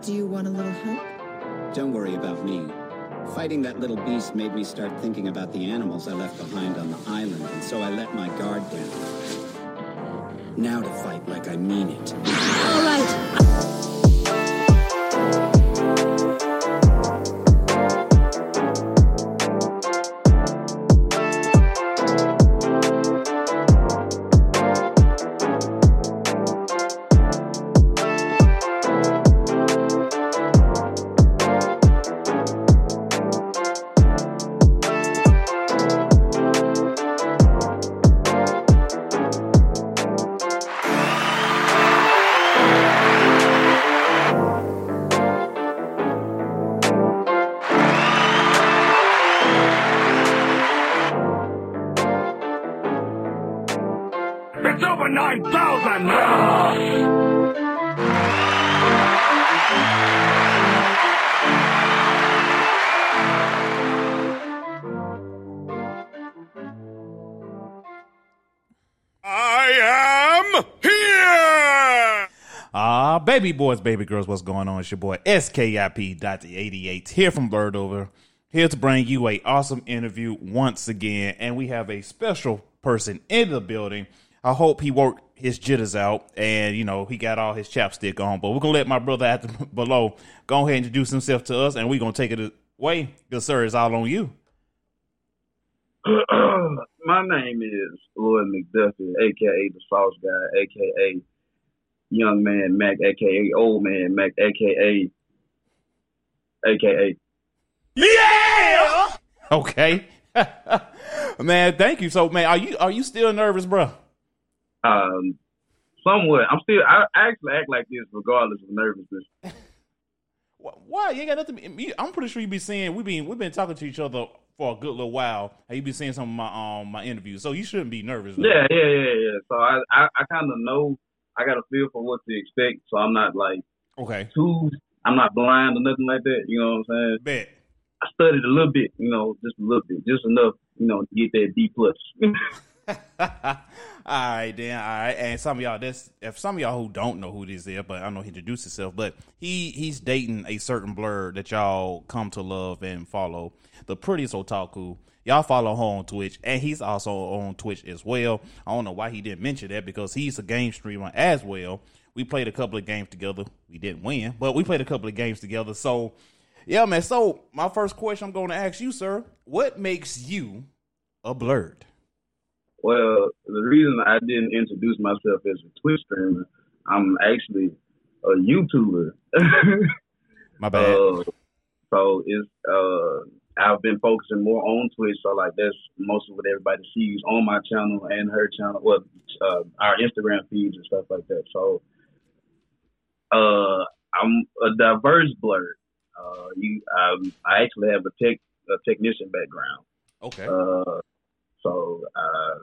Do you want a little help? Don't worry about me. Fighting that little beast made me start thinking about the animals I left behind on the island, and so I let my guard down. Now to fight like I mean it. All right. Baby boys, baby girls, what's going on? It's your boy SKIP.88 here from Blerdover, here to bring you a awesome interview once again. And we have a special person in the building. I hope he worked his jitters out and, you know, he got all his chapstick on. But we're going to let my brother at below go ahead and introduce himself to us and we're going to take it away. Good sir, it's all on you. My name is Lord McDuffie, aka the Sauce Guy, aka Young Man Mac, aka Old Man Mac, aka aka Yeah! Okay. man, thank you. So, man, are you are you still nervous, bro? um somewhat. I'm still I actually act like this regardless of nervousness. Why? You ain't got nothing. you- I'm pretty sure you be seeing we've been we've been talking to each other for a good little while. And you be seeing some of my um my interviews, so you shouldn't be nervous. though. Yeah, yeah, yeah, yeah. So I I, I kinda know I got a feel for what to expect, so I'm not like Okay. too I'm not blind or nothing like that, you know what I'm saying? Bet. I studied a little bit, you know, just a little bit, just enough, you know, to get that D plus. all right, then. All right, and some of y'all, that's if some of y'all who don't know who this is, but I know he introduced himself. But he he's dating a certain blur that y'all come to love and follow, the prettiest otaku. Y'all follow her on Twitch, and he's also on Twitch as well. I don't know why he didn't mention that because he's a game streamer as well. We played a couple of games together. We didn't win, but we played a couple of games together. So, yeah, man. So, my first question I'm going to ask you, sir, what makes you a blerd? Well, the reason I didn't introduce myself as a Twitch streamer, I'm actually a YouTuber. My bad. Uh, so it's uh, I've been focusing more on Twitch, so like that's most of what everybody sees on my channel and her channel, well, uh, our Instagram feeds and stuff like that. So, uh, I'm a diverse blur. Uh, you, um, I actually have a tech a technician background. okay. Uh, so uh,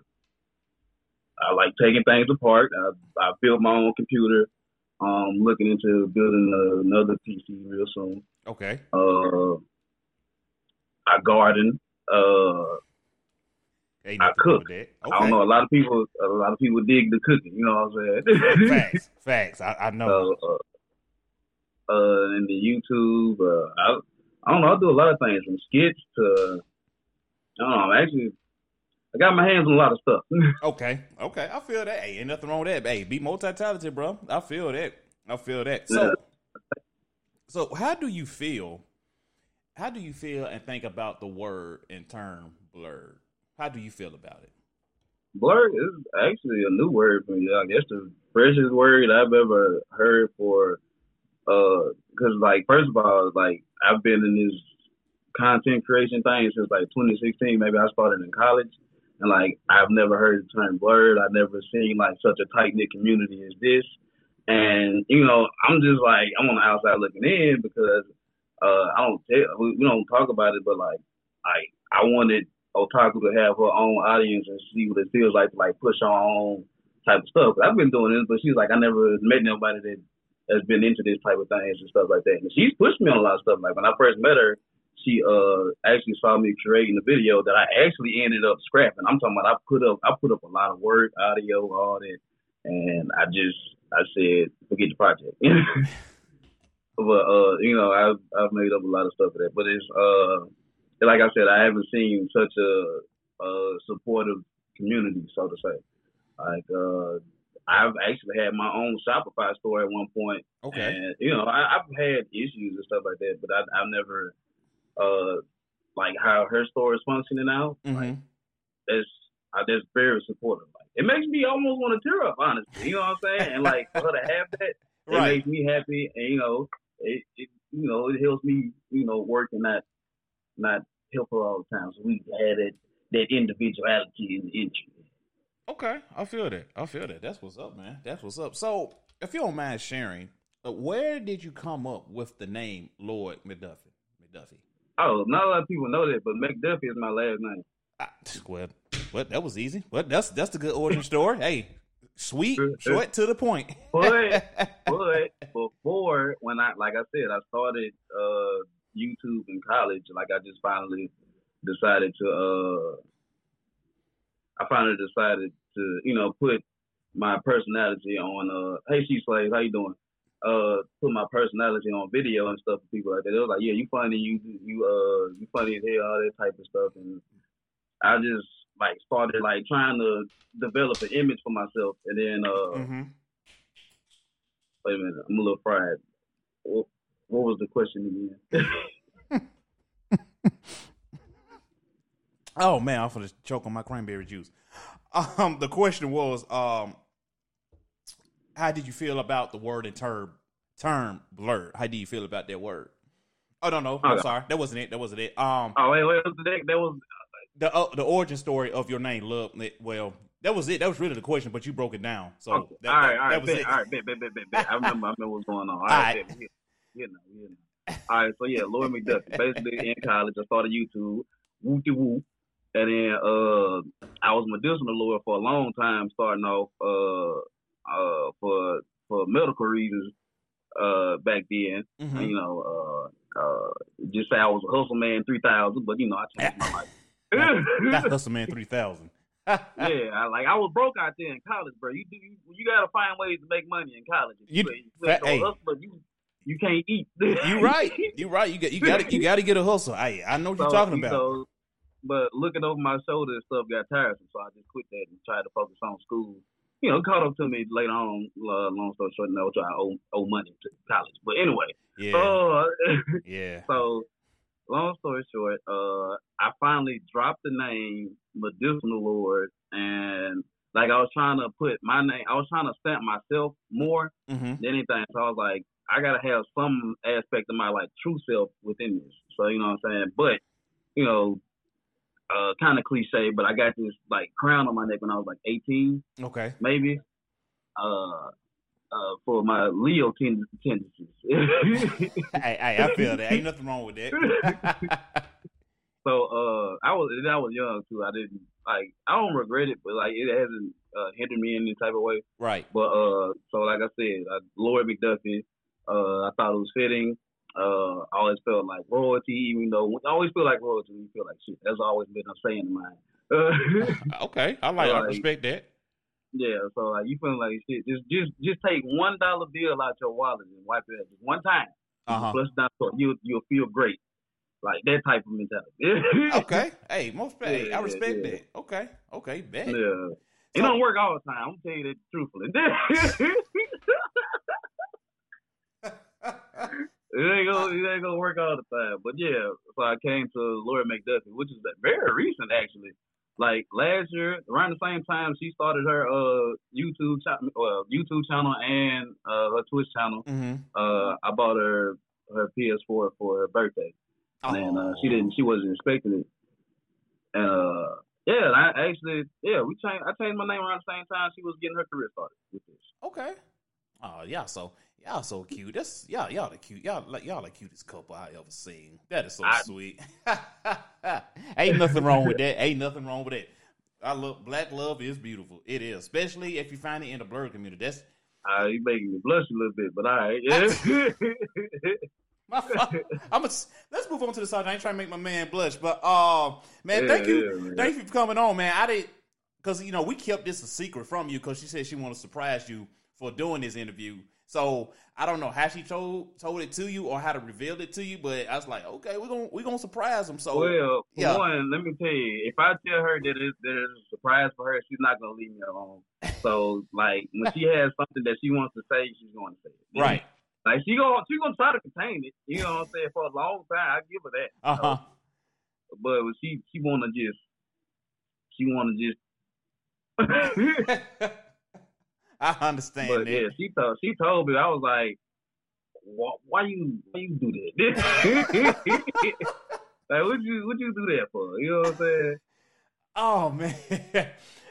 I like taking things apart. I, I built my own computer. Um, looking into building another PC real soon. okay. Uh, I garden. Uh, I cook. that. I don't know. A lot of people, a lot of people dig the cooking. You know what I'm saying? Facts. Facts. I, I know. so, uh, uh, and the YouTube. Uh, I, I don't know. I do a lot of things from skits to. I don't know. I'm actually. I got my hands on a lot of stuff. okay. Okay. I feel that. Hey, ain't nothing wrong with that. Hey, be multi talented, bro. I feel that. I feel that. So, so how do you feel? How do you feel and think about the word and term blerd? How do you feel about it? Blur is actually a new word for me. I guess the freshest word I've ever heard for, uh, cause like first of all, like I've been in this content creation thing since like 2016. Maybe I started in college, and like I've never heard the term blerd. I've never seen like such a tight knit community as this. And you know, I'm just like I'm on the outside looking in because uh, I don't tell we, we don't talk about it, but like I I wanted Otaku to have her own audience and see what it feels like to like push her own type of stuff. I've been doing this, but she's like I never met nobody that has been into this type of things and stuff like that. And she's pushed me on a lot of stuff. Like when I first met her, she uh actually saw me creating a video that I actually ended up scrapping. I'm talking about I put up I put up a lot of work, audio, all that, and I just I said forget the project. but uh, you know, I've I've made up a lot of stuff for that. But it's uh, like I said, I haven't seen such a, a supportive community, so to say. Like uh, I've actually had my own Shopify store at one point, Okay. and you know, I, I've had issues and stuff like that, but I, I've never uh, like how her store is functioning now. hmm That's uh, that's very supportive. Like, it makes me almost want to tear up, honestly. You know what I'm saying? And like for her to have that, it Right. makes me happy, and you know, it, it you know it helps me you know work and not not help her all the time. So we had that that individuality in the interest. Okay, I feel that. I feel that. That's what's up, man. That's what's up. So, if you don't mind sharing, uh, where did you come up with the name Lord McDuffie? McDuffie. Oh, not a lot of people know that, but McDuffie is my last name. Ah, well, what that was easy. But that's that's the good origin story. Hey, sweet, short to the point. But before when I like I said, I started uh YouTube in college. Like I just finally decided to uh I finally decided to, you know, put my personality on uh hey she slave, how you doing? Uh put my personality on video and stuff for people like that. It was like, Yeah, you funny, you you uh you funny as hell, all that type of stuff and I just like started like trying to develop an image for myself and then uh hmm Wait a minute, I'm a little fried. What, what was the question again? Oh man, I'm gonna choke on my cranberry juice. Um, the question was, um, how did you feel about the word and term term blerd? How do you feel about that word? Oh no, no, I'm Okay. sorry, that wasn't it. That wasn't it. Um, oh wait, wait, that, that was the uh, the origin story of your name, love. Well, that was it. That was really the question, but you broke it down. So okay. that, all right, that- all right, that was bet, it. all right, bet, bet, bet, bet, bet. I remember, I remember what's going on. All All right, right. bet, yeah, yeah, no, yeah. All right, so yeah, Lord McDuffie. Basically, in college, I started YouTube, woo woo, and then uh, I was Medicinal Lord for a long time, starting off uh, uh, for for medical reasons uh, back then. Mhm. you know, uh, uh, just say I was a hustle man three thousand, but you know, I changed my life. That's Hustle Man three thousand. yeah, I, like I was broke out there in college, bro. You do, you, you got to find ways to make money in college. You- you, you, hey. no hustler, you you can't eat. You right. You right. You got you got you got to get a hustle. I I know what you're talking about. know, but looking over my shoulder and stuff got tiresome, so I just quit that and tried to focus on school. You know, caught up to me later on. Uh, long story short, no, try to owe, owe money to college. But anyway, yeah. uh, yeah. So, long story short, uh, I finally dropped the name Medicinal Lord, and like I was trying to put my name, I was trying to stamp myself more hmm than anything. So I was like, I gotta have some aspect of my like true self within this. So you know what I'm saying? But you know, uh, kind of cliche, but I got this like crown on my neck when I was like 18, Okay. maybe. Uh, uh, for my Leo tend- tendencies. hey, hey, I feel that. Ain't nothing wrong with that. So uh, I was and I was young too. I didn't like I don't regret it, but like it hasn't uh, hindered me in any type of way. right. But uh, so like I said, uh, Lord McDuffie, uh, I thought it was fitting. Uh, I always felt like royalty, even though I always feel like royalty. You feel like shit. That's always been a saying of mine. Uh, Okay. I like. I Like- respect that. yeah, so like you feeling like shit. Just just just take one dollar bill out your wallet and wipe it out just one time. Uh huh. Flush it down so you you'll feel great. Like that type of mentality. Okay. Hey, most. Hey, I respect yeah. that. Okay. Okay. Bet. Yeah. It don't work all the time. I'm tell you that truthfully. it ain't gonna it ain't gonna work all the time. But yeah, so I came to Lord McDuffie, which is very recent actually. Like last year, around the same time she started her uh YouTube channel, well, YouTube channel and uh her Twitch channel. Mm-hmm. Uh, I bought her her PS4 for her birthday, and uh, she didn't she wasn't expecting it. And uh, yeah, I actually yeah we changed I changed my name around the same time she was getting her career started with this. Okay. Oh, y'all so y'all so cute. That's y'all y'all the cute. Y'all like y'all the cutest couple I ever seen. That is so I- sweet. Ain't nothing wrong with that. Ain't nothing wrong with that. I love black love is beautiful. It is, especially if you find it in the blur community. That's Uh, you making me blush a little bit, but all right. Yeah. my. I'm a, let's move on to the side. I ain't trying to make my man blush, but uh, man, thank you, yeah, thank you for coming on, man. I didn't because you know we kept this a secret from you because she said she wanted to surprise you for doing this interview. So I don't know how she told told it to you or how to reveal it to you, but I was like, okay, we're gonna we're gonna surprise them. So Well, yeah. one, let me tell you, if I tell her that it's, that it's a surprise for her, she's not gonna leave me alone. So, like, when she has something that she wants to say, she's going to say it. right. Like, she gonna she gonna try to contain it. You know what I'm saying? For a long time, I give her that. Uh huh. But she she wanna just she wanna just. I understand But that. yeah, she told she told me I was like, why, why you why you do that? like what you what you do that for? You know what I'm saying? Oh man,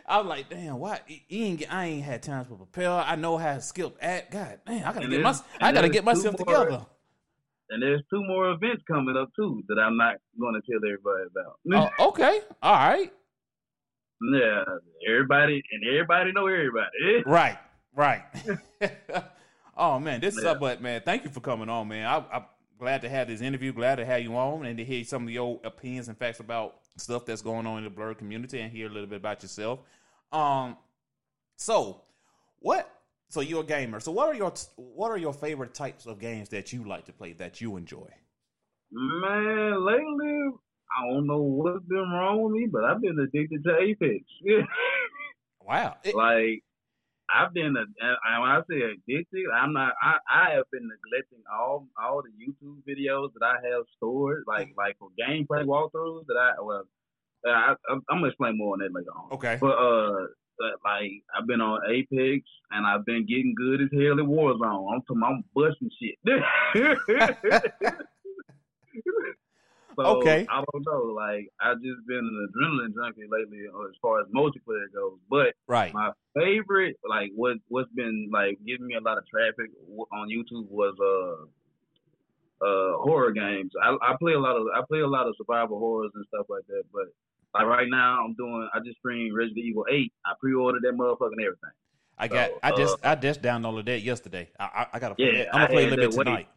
I was like, damn, why? he- ain't, get- I ain't had time to prepare. I know how to skip at. God damn, I gotta And get my, I gotta get myself more- together. And there's two more events coming up too that I'm not gonna tell everybody about. Oh, okay, all right, yeah, everybody and everybody know everybody. right, right. oh man, this is Yeah. up, but man, thank you for coming on, man. I, I'm glad to have this interview. Glad to have you on and to hear some of your opinions and facts about stuff that's going on in the blur community and hear a little bit about yourself. Um, so what? So you're a gamer. So what are your what are your favorite types of games that you like to play that you enjoy? Man, lately I don't know what's been wrong with me, but I've been addicted to Apex. Wow. It- like I've been a, when I say addicted, I'm not. I, I have been neglecting all all the YouTube videos that I have stored, like like for gameplay walkthroughs that I well, I, I'm gonna explain more on that later on. okay. But uh, like I've been on Apex and I've been getting good as hell at Warzone. I'm talking, I'm busting shit. so Okay. I don't know. Like I've just been an adrenaline junkie lately uh, as far as multiplayer goes. But Right. my favorite, like what what's been like giving me a lot of traffic on YouTube was uh uh horror games. I, I play a lot of I play a lot of survival horrors and stuff like that. But like right now, I'm doing I just streamed Resident Evil Eight. I pre-ordered that motherfucking everything. I got. So, I just. uh, I just downloaded that yesterday. I. I, I gotta. Play Yeah, that. I'm gonna I play a little bit tonight.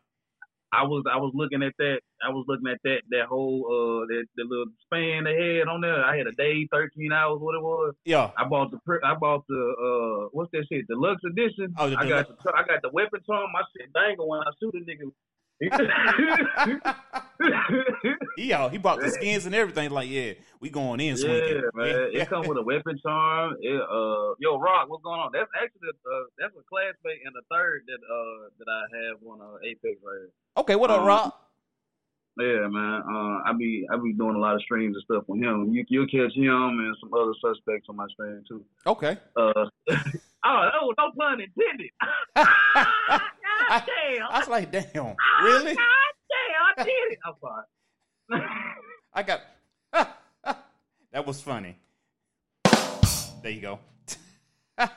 I was I was looking at that. I was looking at that that whole uh that the little span they had on there. I had a day, thirteen hours, what it was. Yeah. I bought the I bought the uh what's that shit deluxe edition. Oh, the I got the I got the weapon on. My shit dangle when I shoot a nigga. He out. He bought the skins and everything. Like, yeah, we going in swinging. Man. It comes with a weapon charm. It, uh, yo, Rock, what's going on? That's actually uh, that's a classmate and the third that uh that I have on uh, Apex right here. Okay. What up, Um, Rob? Yeah, man. Uh, I be I be doing a lot of streams and stuff with him. You you'll catch him and some other suspects on my stream too. Okay. Uh, oh, oh, no pun intended. I, damn. I was like, damn. Ah, really? God damn, I did it. I'm sorry. I got. that was funny. There you go. but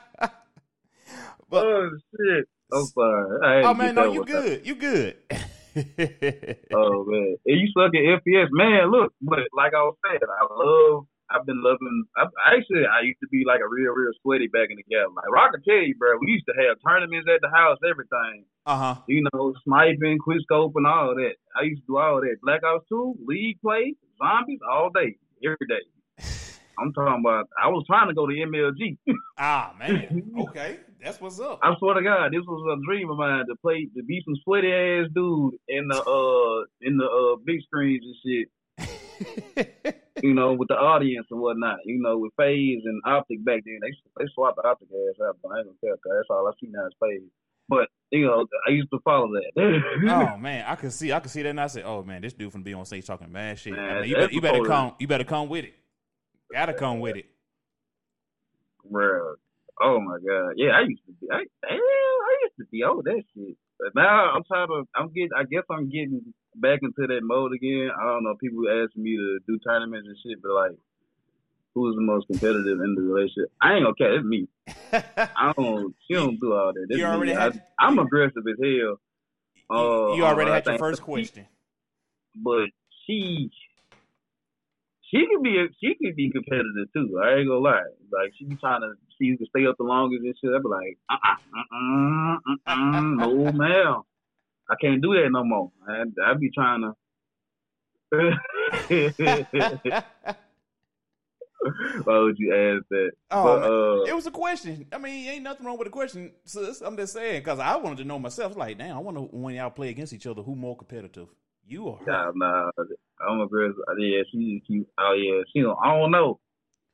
oh shit. I'm sorry. I had to oh man, that no, you good. You good. Oh man, and you suck at FPS, man. Look, but like I was saying, I love. I've been loving. I, actually, I used to be like a real, real sweaty back in the gap. Like Rock can tell you, bro. We used to have tournaments at the house, everything. uh huh. You know, sniping, quick scope, and all that. I used to do all that. Black Ops Two, League play, zombies, all day, every day. I'm talking about. I was trying to go to MLG. Ah man. Okay, that's what's up. I swear to God, this was a dream of mine to play to be some sweaty ass dude in the uh in the uh big screens and shit. You know, with the audience and whatnot. You know, with FaZe and OpTic back then, they they swapped the OpTic ass out. But I ain't gonna tell 'cause that's all I see now is FaZe. But you know, I used to follow that. oh man, I could see, I could see that, and I said, "Oh man, this dude from be on stage talking mad shit." I mean, you, better, you better come, you better come with it. Gotta come with it. Bro, oh my God, yeah, I used to be. I, damn, I used to be over that shit. But now I'm trying to. I'm getting. I guess I'm getting back into that mode again. I don't know. People asking me to do tournaments and shit, but like, who's the most competitive in the relationship? I ain't gonna care. It's me. I don't. She don't do all that. It's You already me. had- I, I'm aggressive as hell. Uh, you already uh, had your first question. but she she could be she could be competitive too. I ain't gonna lie. Like she be trying to see who can stay up the longest and shit. I be like, uh uh-uh, uh, uh, no ma'am. I can't do that no more. I I be trying to. Why would you ask that? Oh, but, uh, it was a question. I mean, ain't nothing wrong with the question, sis. I'm just saying because I wanted to know myself. Like, damn, I wonder when y'all play against each other, who more competitive, you or her? Nah, nah. I'm a girl. Yeah, she, she. Oh yeah, she. Don't, I don't know.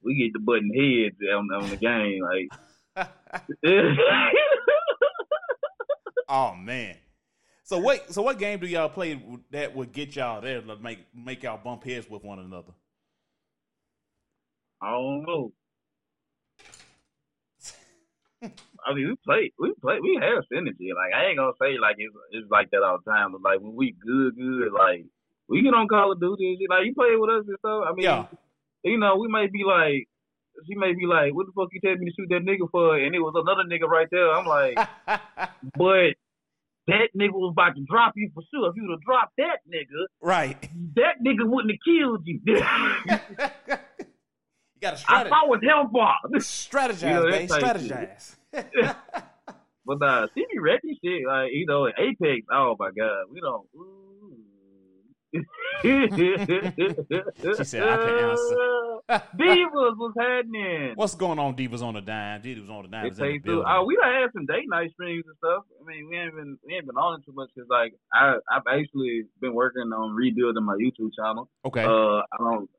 We get the button heads on, on the game. Like, oh man. So what? So what game do y'all play that would get y'all there to make make y'all bump heads with one another? I don't know. I mean, we play, we play, we have synergy. Like, I ain't gonna say like it's it's like that all the time, but like when we good, good, like we get on Call of Duty and shit. Like you play with us and stuff. I mean, Yeah. you know, we might be like, she may be like, "What the fuck you tell me to shoot that nigga for?" And it was another nigga right there. I'm like, but that nigga was about to drop you for sure. If you'd have dropped that nigga, right. that nigga wouldn't have killed you. you got to I strategize. thought was him for. Strategize, You know, babe. Strategize. But nah, CB Recky shit, like you know, Apex. Oh my god, we don't. ooh. She said, "I can answer." Divas was happening. What's going on, Divas on the dime? Divas on the dime It is in the takes Oh, we done had some date night streams and stuff. I mean, we ain't been we ain't been on it too much because like I I've actually been working on rebuilding my YouTube channel. okay. Uh, I don't.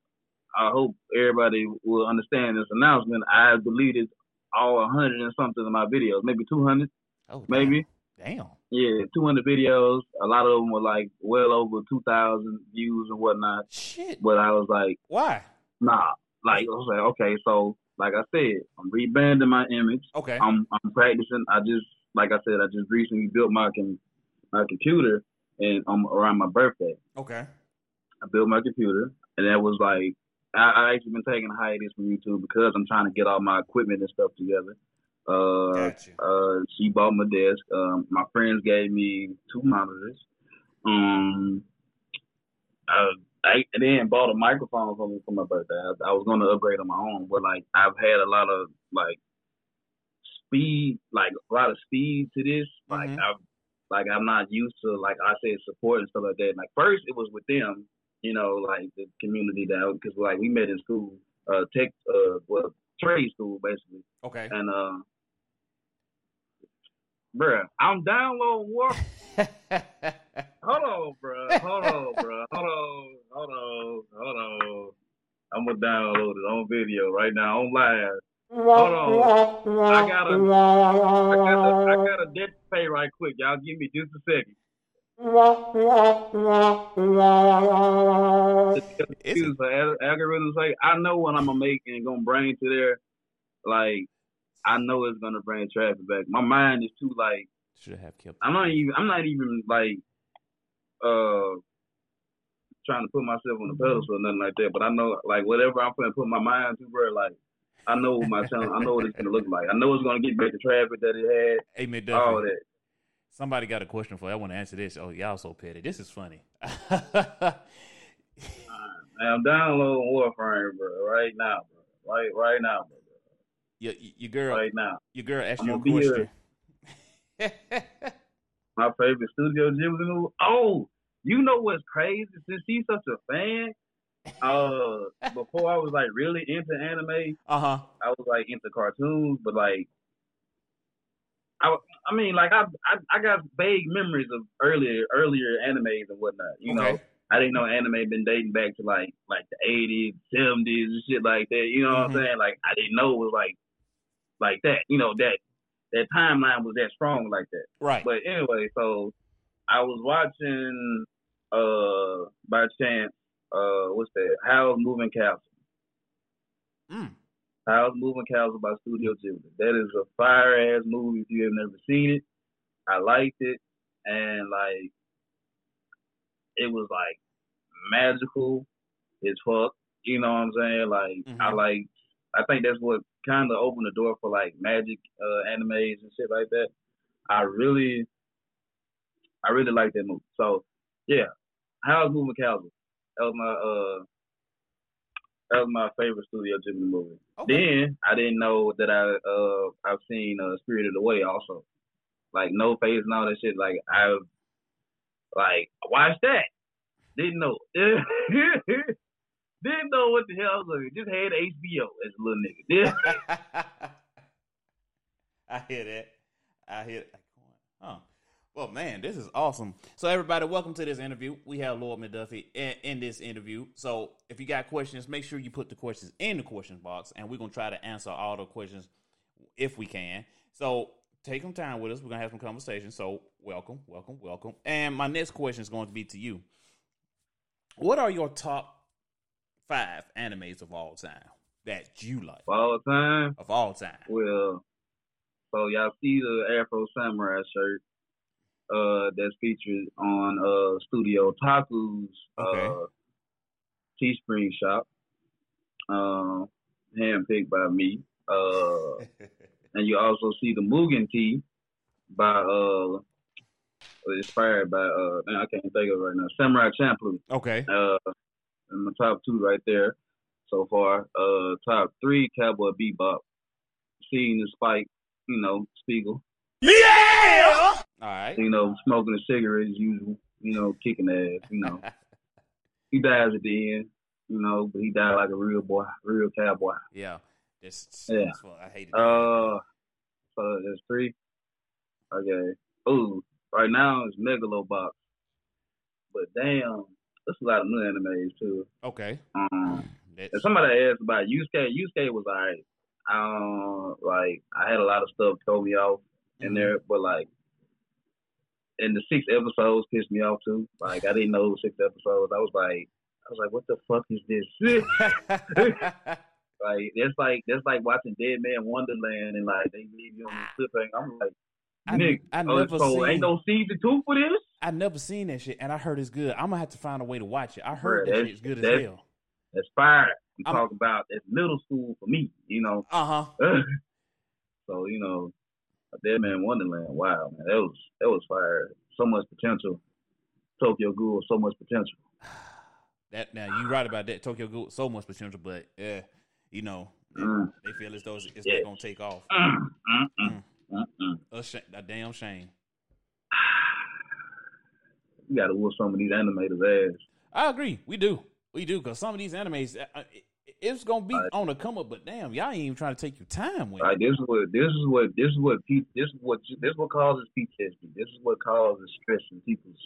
I hope everybody will understand this announcement. I deleted all 100 and something of my videos, maybe 200, oh, damn. maybe. Damn. Yeah, 200 videos. A lot of them were like well over 2,000 views and whatnot. Shit. But I was like, Why? nah. Like I was like, okay, so like I said, I'm rebranding my image. Okay. I'm I'm practicing. I just like I said, I just recently built my com- my computer and um around my birthday. okay. I built my computer, and that was like I, I actually been taking a hiatus from YouTube because I'm trying to get all my equipment and stuff together. Uh, Gotcha. uh, she bought my desk. Um, my friends gave me two monitors. Um, I, I then bought a microphone for me for my birthday. I, I was going to upgrade on my own, but like I've had a lot of like speed, like a lot of speed to this. Like Mhm. I've like I'm not used to like I said support and stuff like that. Like first it was with them, you know, like the community that because like we met in school, uh, tech, uh, well, trade school basically, Okay. and uh, bruh, I'm downloading war. Hold on, bruh. Hold on, bruh. Hold on. Hold on. Hold on. I'm gonna download it on video right now on live. Hold on. I gotta, I gotta, I gotta debt pay right quick. Y'all give me just a second. The algorithms say I know what I'm gonna make and gonna bring to there. Like I know it's gonna bring traffic back. My mind is too like Should have kept. I'm not even I'm not even like uh trying to put myself on the pedestal or nothing like that. But I know like whatever I'm gonna put my mind to, bro, like I know what my channel I know what it's gonna look like. I know it's gonna get back the traffic that it Hey, Mid had, all that. somebody got a question for you. I want to answer this. Oh, y'all so petty. This is funny. I'm downloading Warframe, bro, right now, bro. Right right now, bro. Your, your girl, Right now. your girl asked you a question. My favorite Studio Ghibli movie. Oh, you know what's crazy? Since she's such a fan, uh, before I was like really into anime, uh huh. I was like into cartoons, but like, I, I mean, like I, I, I got vague memories of earlier, earlier animes and whatnot. You know, I didn't know anime been dating back to like, like the eighties, seventies, and shit like that. You know what Mhm. I'm saying? Like, I didn't know it was like, like that. You know that that timeline was that strong like that. Right. But anyway, so I was watching uh by chance uh what's that? Howl's Moving Castle. Mm. Howl's Moving Castle by Studio Ghibli. That is a fire ass movie if you have never seen it. I liked it and like it was like magical as fuck. You know what I'm saying? Like I Mhm. like I think that's what kind of opened the door for like magic uh animes and shit like that. I really I really like that movie. So yeah, Howl's Moving Castle. That was my uh that was my favorite Studio Ghibli movie. Okay. Then I didn't know that I uh I've seen uh Spirited Away also. Like No Face and all that shit. Like I've like watched that. Didn't know. Didn't know what the hell I was looking. Just had HBO as a little nigga. I hear that. I hear that. Huh. Well, man, this is awesome. So, everybody, welcome to this interview. We have Lord McDuffie in, in this interview. So, if you got questions, make sure you put the questions in the questions box, and we're gonna try to answer all the questions if we can. So, take some time with us. We're gonna have some conversation. So, welcome, welcome, welcome. And my next question is going to be to you. What are your top five animes of all time that you like Of all time. of all time? Well, so y'all see the Afro Samurai shirt uh, that's featured on uh, Studio Taku's uh, Okay. Teespring shop, um, handpicked by me. Uh, and you also see the Mugen tee by uh, inspired by uh, I can't think of it right now. Samurai Champloo. okay. Uh, and my top two right there so far. Uh, top three, Cowboy Bebop. Seeing the Spike, you know, Spiegel. Yeah! All right. You know, smoking a cigarette as usual. You know, kicking ass. You know, he dies at the end. You know, but he died like a real boy, real cowboy. Yeah. This, Yeah. that's what I hated. Uh, so there's three. Okay. Ooh, right now it's Megalobox. But damn, there's a lot of new animes too. okay. Um, somebody asked about Yasuke. Yasuke was alright. Um, like I had a lot of stuff throw me off in Mhm. there, but like, and the six episodes pissed me off too. Like I didn't know it was six episodes. I was like, I was like, what the fuck is this? like that's like that's like watching Deadman Wonderland and like they leave you on the cliffhanger. I'm like, I, Nick, I oh, never so seen. ain't no season two for this? I never seen that shit, and I heard it's good. I'm gonna have to find a way to watch it. I heard Bruh, that shit's good as hell. That's fire. We I'm- talk about that's middle school for me, you know. Uh huh. so you know, Deadman Wonderland. Wow, man, that was that was fire. So much potential. Tokyo Ghoul, so much potential. That now you right about that. Tokyo Ghoul so much potential, but yeah, you know they, Mm. they feel as though it's, it's Yeah. not gonna take off. Mm, mm, A, sh- a damn shame. You gotta whoop some of these animators' ass. I agree. We do. We do because some of these animes, uh, uh, it, it's gonna be Right. on the come up. But damn, y'all ain't even trying to take your time with it. this is what this is what this is what P, this is what this is what causes PTSD. This is what causes stress in people's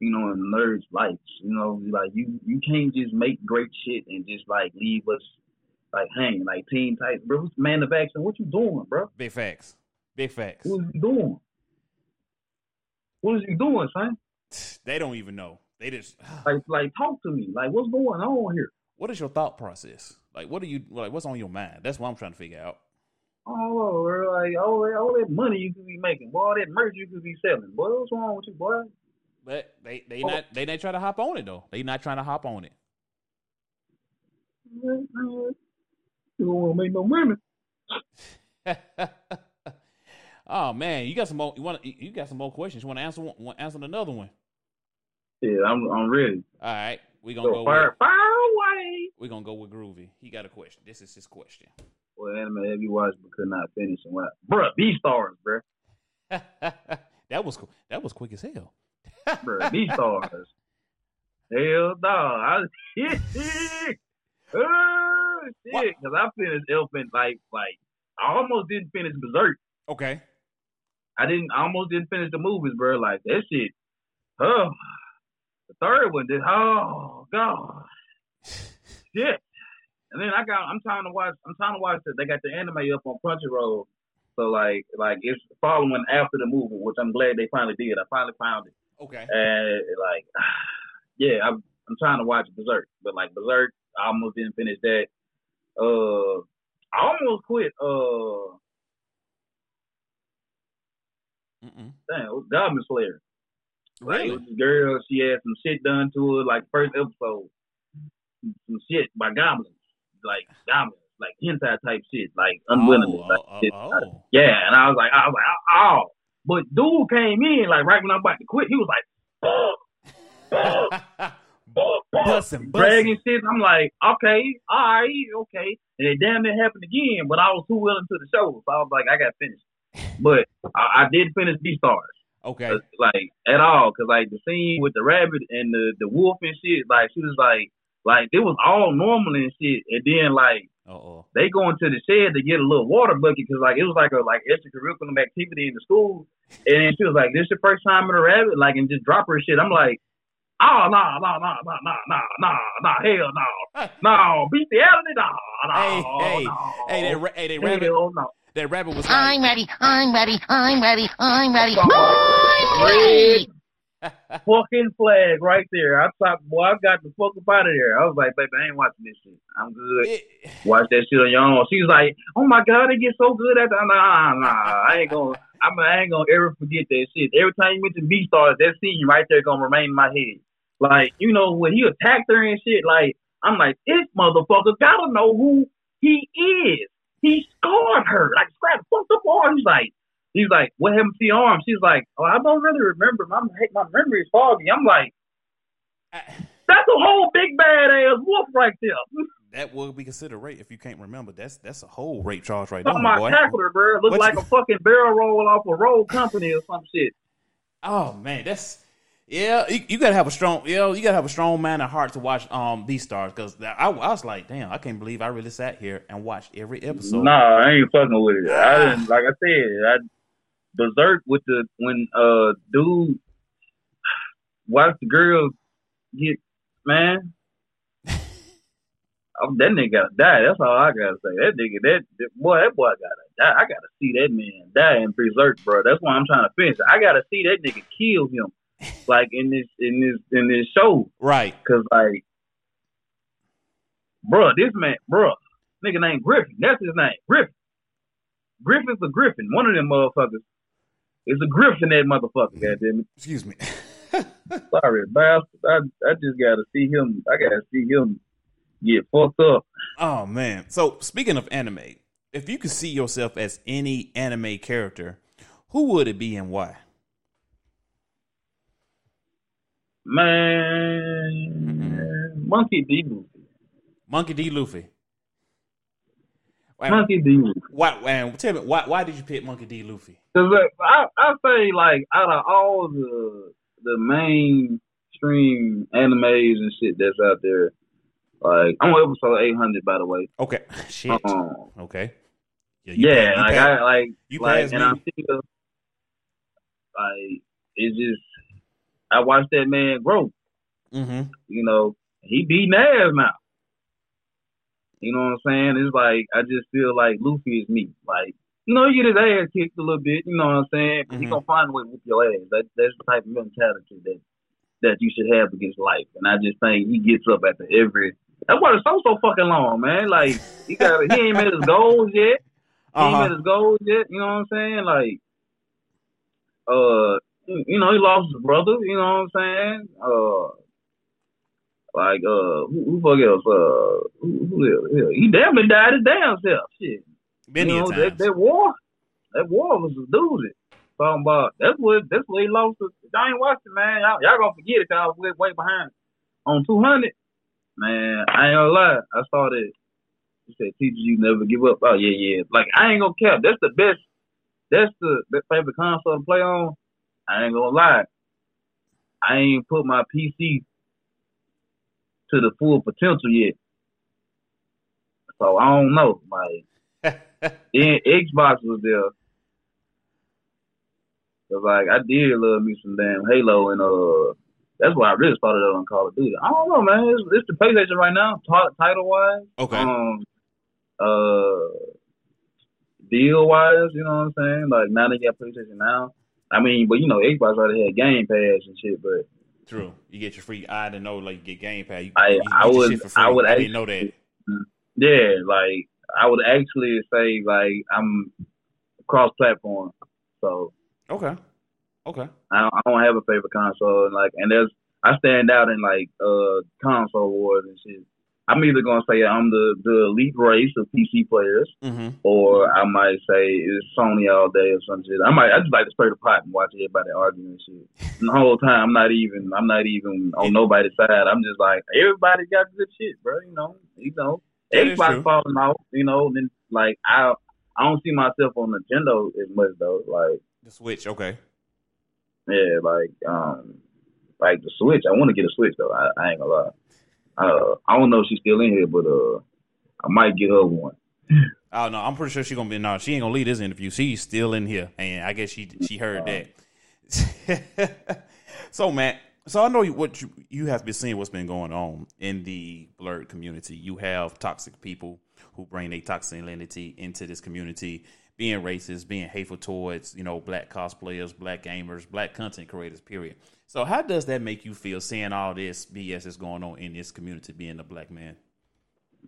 you know in nerds' lives. You know, like you you can't just make great shit and just like leave us like hanging like Teen Titans, bro. What's Man of Action? What you doing, bro? Big facts. Big facts. What is he doing? What is he doing, son? They don't even know. They just. Like, like, talk to me. Like, what's going on here? What is your thought process? Like, what are you like? What's on your mind? That's what I'm trying to figure out. Oh, bro, like all that, all that money you could be making, boy, all that merch you could be selling, boy. What's wrong with you, boy? But they they Oh. not they not trying to hop on it though. They not trying to hop on it. You don't want to make no money. oh man, you got some more. You want you got some more questions? You want to answer one? Answer another one? Yeah, I'm, I'm ready. All right, we gonna So go. fire, With, fire away. we gonna go with Groovy. He got a question. This is his question. Well, anime have you watched but could not finish and what? Bruh, Beastars, bruh. that was. That was quick as hell. Bruh, Beastars. Hell no. I, oh, shit. Because I finished Elephant like, like, I almost didn't finish Berserk. Okay. I didn't, I almost didn't finish the movies, bro. Like, that shit. Oh. The third one did, oh, God. Shit. And then I got, I'm trying to watch, I'm trying to watch it. They got the anime up on Crunchyroll. So, like, like it's following after the movie, which I'm glad they finally did. I finally found it. Okay. And, like, yeah, I'm, I'm trying to watch Berserk. But, like, Berserk, I almost didn't finish that. Uh, I almost quit, uh, Mm-mm. Damn, it was Goblin Slayer. Like, Really? was this girl, she had some shit done to her, like first episode. Some shit by goblins. Like goblins. Like hentai type shit. Like unwillingly. Oh, like, oh, shit. oh, oh. Yeah, and I was like, I was like, oh. oh. But dude came in, like right when I'm about to quit, he was like, Bussin', dragging shit. I'm like, okay, all right, okay. And it damn it happened again, but I was too willing to the show. So I was like, I got to finish. But I, I did finish Beastars. Okay. like at all. Cause like the scene with the rabbit and the the wolf and shit, like she was like Like it was all normal and shit. And then like Uh oh. they go into the shed to get a little water bucket because like it was like a like extracurricular activity in the school. And then she was like, "This your first time in a rabbit?" Like and just drop her shit. I'm like, "Oh no no no no no no no no hell no no bestiality no no Hey, hey, no hey, that, hey, that rabbit, no." That rabbit was I'm ready. I'm ready. I'm ready. I'm ready. I'm ready. fucking flag right there. I thought, boy, I've got the fuck up out of there. I was like, baby, I ain't watching this shit. I'm good. it, Watch that shit on your own. She was like, oh my god, it gets so good at the nah, nah. I ain't gonna. I'm, I ain't gonna ever forget that shit. Every time you mention Beastars, that scene right there gonna remain in my head. Like, you know, when he attacked her and shit, like, I'm like, this motherfucker gotta know who he is. He scarred her, like, scratched fucked up. He's like, he's like, what happened to your arm? She's like, oh, I don't really remember. My my memory is foggy. I'm like, that's a whole big bad ass wolf right there. that would be considered rape if you can't remember. That's that's a whole rape charge right there, about boy. tackled bro. Look What like you- a fucking barrel roll off a roll company or some shit. Oh man, that's yeah. You, you gotta have a strong, yeah. You gotta have a strong man and heart to watch um these stars because I, I was like, damn, I can't believe I really sat here and watched every episode. Nah, I ain't fucking with it. I didn't, like I said, I berserk with the when uh dude watched the girl get man. Oh, that nigga gotta die. That's all I gotta say. That nigga, that, that boy, that boy gotta die. I gotta see that man die in berserk, bro. That's why I'm trying to finish. it. I gotta see that nigga kill him, like in this in this in this show. Right. Cause like, bruh, this man, bruh, nigga named Griffin. That's his name, Griffin. Griffin's a Griffin. One of them motherfuckers is a Griffin. That motherfucker. Goddamn it. Excuse me. Sorry, bastard. I I just gotta see him. I gotta see him get fucked up. Oh man. So speaking of anime, if you could see yourself as any anime character, who would it be and why? Man, Monkey D. Luffy. Monkey D. Luffy. Why? Monkey D. Luffy. Why? and tell me why? Why did you pick Monkey D. Luffy? Cause I I say like out of all the the mainstream animes and shit that's out there, like I'm on episode 800 by the way. Okay. Shit. Um, Okay. yeah, you like I like you like and me. I'm still like it's just I watched that man grow. Mhm. You know, he beating ass now. You know what I'm saying? It's like I just feel like Luffy is me. Like you know, you get his ass kicked a little bit. You know what I'm saying? He Mhm. gonna find a way to whoop your ass. That that's the type of mentality that that you should have against life. And I just think he gets up after every. That's why the show's so fucking long, man. Like he got he ain't met his goals yet. He ain't Uh-huh. met his goals yet. You know what I'm saying? Like, uh, you you know, he lost his brother. You know what I'm saying? Uh, like, uh, who, who fuck else? Uh, who, who else? He damn near died his damn self. Shit. Many you know, times. that, that war, that war was a doozy. Talking about that's what that's what he lost. To, I ain't watched it, man. Y'all, y'all gonna forget it because I was way, way behind on 200. Man, I ain't gonna lie. I saw that. He said, "Teaches you never give up." Oh yeah, yeah. Like I ain't gonna cap. That's the best. That's the, the favorite console to play on. I ain't gonna lie. I ain't put my PC to the full potential yet. So I don't know. Like then Xbox was there. Cause like I did love me some damn Halo and uh that's why I really started out on Call of Duty. I don't know, man. It's, it's the PlayStation right now, t- title wise. Okay. Um, uh, deal wise, you know what I'm saying? Like now they got PlayStation now. I mean, but you know, Xbox already had Game Pass and shit. But True. You get your free. I didn't know like you get Game Pass. You, I- you I would- shit for free. I would I didn't know that. yeah, like I would actually say like I'm cross platform. So Okay. Okay. I don't, I don't have a favorite console, and like, and there's I stand out in like uh console wars and shit. I'm either gonna say I'm the the elite race of PC players, Mm-hmm. or I might say it's Sony all day or some shit. I might I just like to stir the pot and watch everybody arguing and shit. And the whole time I'm not even I'm not even on nobody's side. I'm just like everybody got good shit, bro. You know, you know. Xbox falling off, you know. Then like I I don't see myself on Nintendo as much though. Like The Switch. Okay. yeah, like um, like the Switch. I want to get a Switch though. I, I ain't gonna lie. Uh, I don't know if she's still in here, but uh, I might get her one. Oh no, I'm pretty sure she's gonna be. No, she ain't gonna leave this interview. She's still in here, and I guess she she heard that. so, Matt, so I know what you you have been seeing what's been going on in the blerd community. You have toxic people who bring a toxicity into this community, being racist, being hateful towards you know black cosplayers, black gamers, black content creators. Period. So, how does that make you feel seeing all this BS that's going on in this community, being a black man?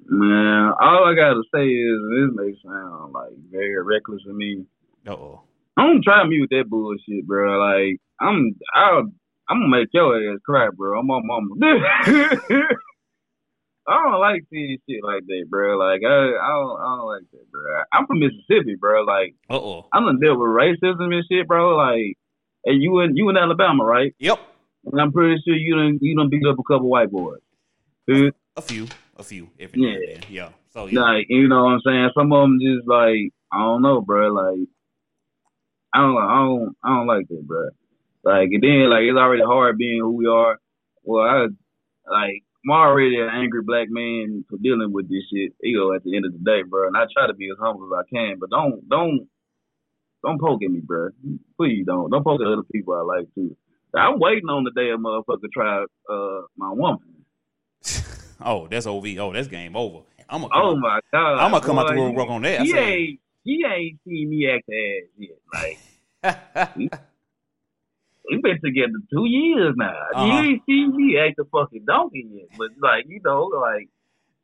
Man, all I gotta say is this may sound like very reckless to me. Uh oh. Don't try me with that bullshit, bro. Like I'm, I'll, I'm gonna make your ass cry, bro. I'm on mama. I don't like seeing shit like that, bro. Like I, I don't, I don't like that, bro. I'm from Mississippi, bro. Like Uh oh. I'm done deal with racism and shit, bro. Like, and you in you in Alabama, right? Yep. And I'm pretty sure you done you done beat up a couple white boys. Dude, A few, a few, every Yeah. then. Yeah. So yeah. like you know what I'm saying? Some of them just like I don't know, bro. Like I don't, I don't, I don't like that, bro. Like and then like it's already hard being who we are. Well, I like I'm already an angry black man for dealing with this shit. You know, at the end of the day, bro. And I try to be as humble as I can, but don't, don't, don't poke at me, bro. Please don't, don't poke at other people I like too. I'm waiting on the day a motherfucker try uh my woman. oh, that's OV. Oh, that's game over. I'm gonna. Oh my god! I'm gonna come out the boy, road work on that. He ain't, he ain't seen me act ass yet. Like we been together two years now. Uh-huh. He ain't seen me act a fucking donkey yet. But like you know, like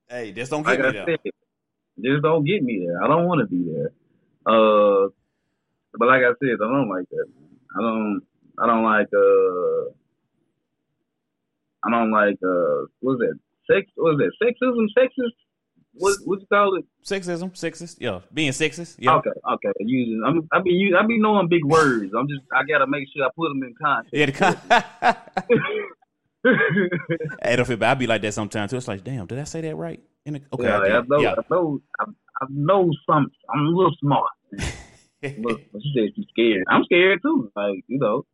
hey, just don't like get I me there. said, just don't get me there. I don't want to be there. Uh, but like I said, I don't like that. I don't. I don't like. Uh, I don't like. Uh, what's that? Sex? What's that? Sexism? Sexist? What? What you call it? Sexism, sexist. Yeah, being sexist. Yeah. Okay, okay. Using, I'm, I be, using, I be knowing big words. I'm just, I gotta make sure I put them in context. Yeah, the con- hey, don't feel bad. I be like that sometimes too. It's like, damn, did I say that right? In the, okay, yeah, I. I know, yeah. I know, I, I know some. I'm a little smart. Look, she said she's scared. I'm scared too. Like you know,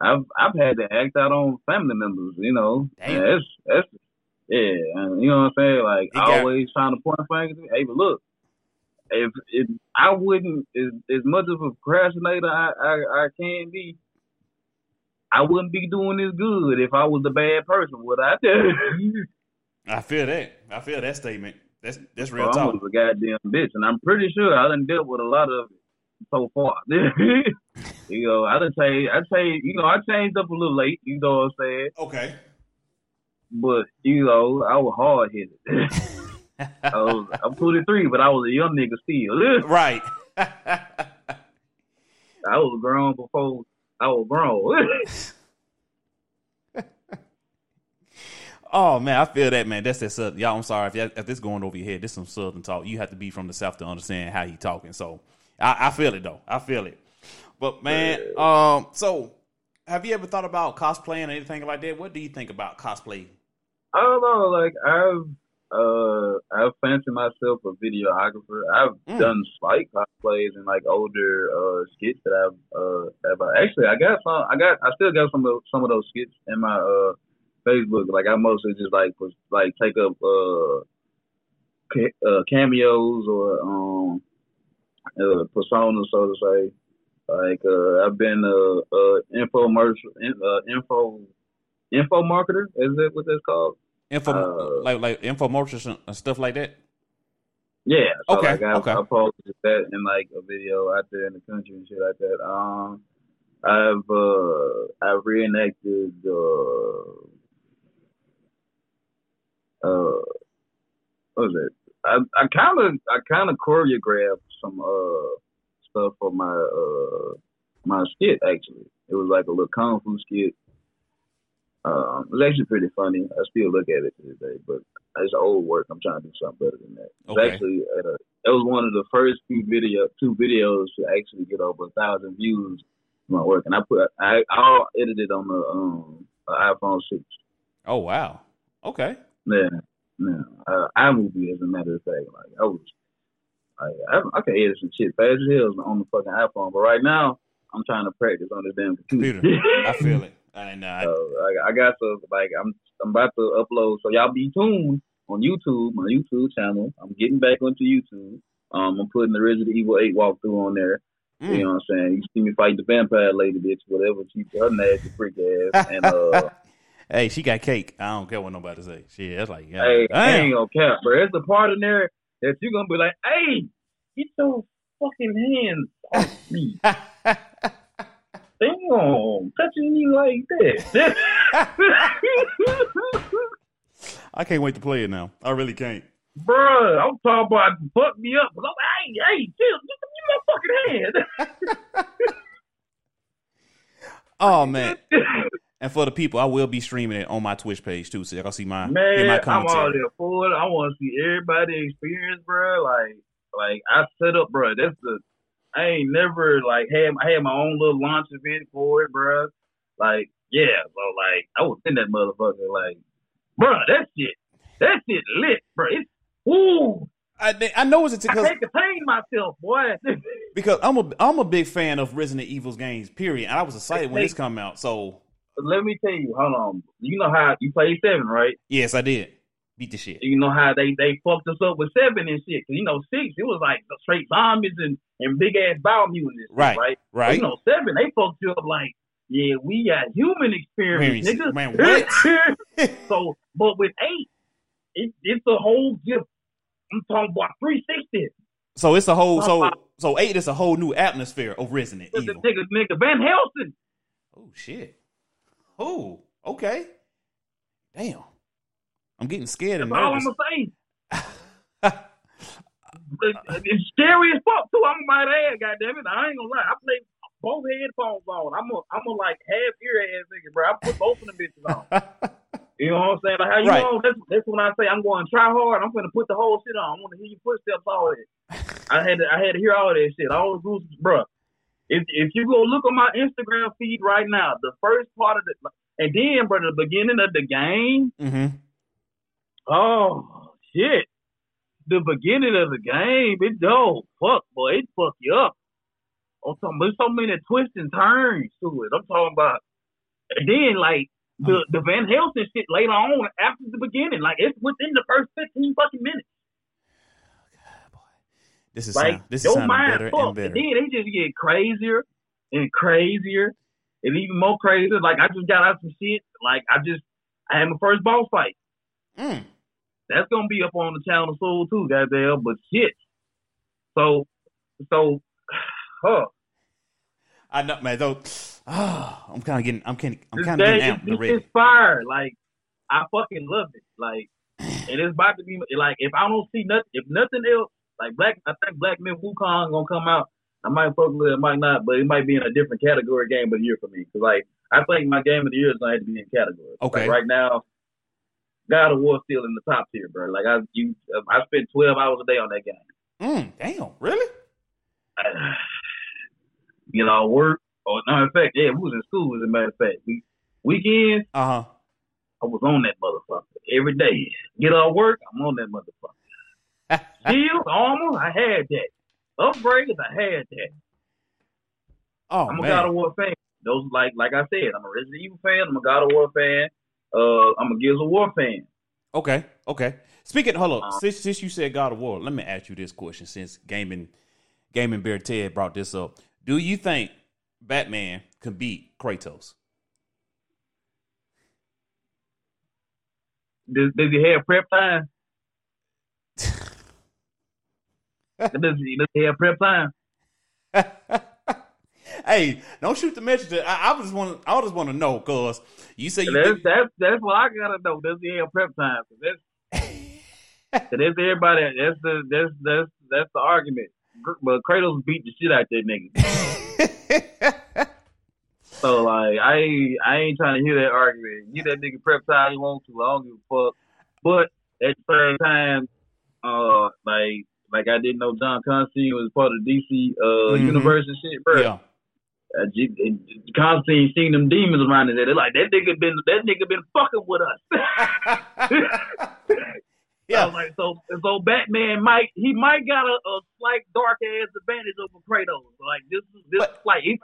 I've I've had to act out on family members. You know, Damn. That's that's yeah. And you know what I'm saying? Like got- always trying to point fingers. Hey, but look, if if I wouldn't as as much of a procrastinator I I, I can be. I wouldn't be doing this good if I was a bad person, would I? I feel that. I feel that statement. That's that's real Well, talk. I'm a goddamn bitch, and I'm pretty sure I done dealt with a lot of so far. you know, I done changed. I changed. You know, I changed up a little late. You know what I'm saying? Okay. But you know, I was hard headed. I was. I'm 23, but I was a young nigga still. right. I was grown before I was grown. oh man, I feel that man. That's that southern. Y'all, I'm sorry if, if this going over your head. This some southern talk. You have to be from the south to understand how he talking. So I, I feel it though. I feel it. But man, um, so have you ever thought about cosplaying or anything like that? What do you think about cosplay? I don't know. Like I've uh I've fancied myself a videographer. I've Mm. done slight cosplays and like older uh skits that I've uh have actually I got some I got I still got some of some of those skits in my uh Facebook. Like I mostly just like was like take up uh, ca- uh cameos or um uh personas so to say. Like uh I've been uh uh infomercial in, uh info info marketer is that what that's called? Info Uh, like like infomercials and stuff like that. Yeah. So Okay, Like I, okay. I posted that in like a video out there in the country and shit like that. Um, I've uh I've reenacted uh uh what was it? I I kind of I kind of choreographed some uh stuff for my uh my skit actually. It was like a little kung fu skit. Um, it was actually pretty funny. I still look at it today, but it's old work. I'm trying to do something better than that. It's Okay. actually uh, it was one of the first few video two videos to actually get over a thousand views my work, and I put I all edited on the um iPhone six. Oh wow. Okay. Yeah, yeah. Uh, iMovie, as a matter of fact, like I was, like I, I can edit some shit fast as hell on the fucking iPhone, but right now I'm trying to practice on this damn computer. Computer. I feel it. And uh, So I, I got to like I'm I'm about to upload. So y'all be tuned on YouTube, my YouTube channel. I'm getting back onto YouTube. Um, I'm putting the Resident Evil 8 walkthrough on there. mm. You know what I'm saying? You see me fight the vampire lady, bitch, whatever. She her nasty freak ass. And uh, hey, she got cake. I don't care what nobody say. Shit, that's like, yeah, hey, I damn. ain't gonna care, bro. There's a part in there that you're gonna be like, hey, get your fucking hands off me. Damn, touching me like that. I can't wait to play it now. I really can't. Bruh, I'm talking about fuck me up. I'm like, hey, hey, chill, give me my fucking hand. Oh man. And for the people, I will be streaming it on my Twitch page too, so y'all can see my Man, my I'm all there for it. I want to see everybody experience, bro. Like, like I set up, bro. That's the. I ain't never like had I had my own little launch event for it, bro. Like, yeah, so like I was in that motherfucker, like, bro, that shit, that shit lit, bro. It's ooh, I, I know it's because I can't contain myself, boy. because I'm a I'm a big fan of Resident Evil's games. Period. And I was excited when this come out. So Let me tell you, hold on. You know how you play seven, right? yes, I did beat the shit. you know how they they fucked us up with seven and shit. 'Cause, you know six, it was like straight zombies and and big ass and shit, Right, right? But, right. You know seven, they fucked you up like, yeah, we got human experience, nigga. Man, what? so, but with eight, it, it's a whole different. I'm talking about 360. So it's a whole so uh-huh. so eight is a whole new atmosphere of Resident The Evil. nigga, nigga, Van Helsing. Oh shit. Oh, okay. Damn. I'm getting scared and That's all I'm nervous. gonna say. It- uh, It's scary as fuck too. I'm my ass, goddamn it. I ain't gonna lie. I play both headphones on. I'm a I'm a like half ear ass nigga, bro. I put both of them bitches on. You know what I'm saying? Like how you Right. know that's that's when I say I'm going to try hard. I'm gonna put the whole shit on. I want to hear your footsteps all that. I had to I had to hear all that shit. All the rules, bro. If if you go look on my Instagram feed right now, the first part of the and then, bro, the beginning of the game. mm-hmm. Oh shit! The beginning of the game, it oh fuck, boy, it fuck you up. I'm talking, there's so many twists and turns to it. I'm talking about, and then like the the Van Helsing shit later on after the beginning, like it's within the first 15 fucking minutes. This is Like sound, this is mind better fucked, and better. then they just get crazier and crazier and even more crazier. Like I just got out some shit. Like I just I had my first boss fight. Mm. That's gonna be up on the channel soon too, goddamn. But shit. So, so, huh? I know, man. Though, ah, I'm kind of getting, I'm kind, I'm kind of getting amped this already. is fire. Like, I fucking love it. Like, and it's about to be like, if I don't see nothing, if nothing else, like Black, I think Black Myth Wukong gonna come out. I might fuck with it, I might not, but it might be in a different category game of the year for me. Cause like, I think my game of the year is gonna have to be in category. Okay. Like, right now, God of War still in the top tier, bro. Like I, you, I spent 12 hours a day on that game. Mm, damn, really? you know, work. Or no, in fact, yeah, we was in school. As a matter of fact, we weekends Uh huh. I was on that motherfucker every day. Get off work, I'm on that motherfucker. Shield, armor, I had that. Upgrades, I had that. Oh I'm a man. God of War fan. Those like like I said, I'm a Resident Evil fan. I'm a God of War fan. Uh, I'm a Gears of War fan. Okay, okay. Speaking, hold on. Uh, since since you said God of War, let me ask you this question. Since gaming, gaming bear Ted brought this up, do you think Batman can beat Kratos? Does, does he have prep time? does he have prep time? hey, don't shoot the messenger. I, I just want, I just want to know because you say you. That's think- that's that's what I gotta know. Does he have prep time? that's that's everybody. That's the that's that's that's the argument. But Kratos beat the shit out that nigga. So like, I I ain't trying to hear that argument. Give that nigga prep time he wants to. I don't give a fuck. But at the same time, uh, like like I didn't know John Constantine was part of DC uh Mhm. universe and shit, bro. yeah. Uh, G- Constantine seen them demons around his head. They're like that nigga been that nigga been fucking with us. yeah. I like, so so Batman might he might got a, a slight dark ass advantage over Kratos. Like this is this But- like he,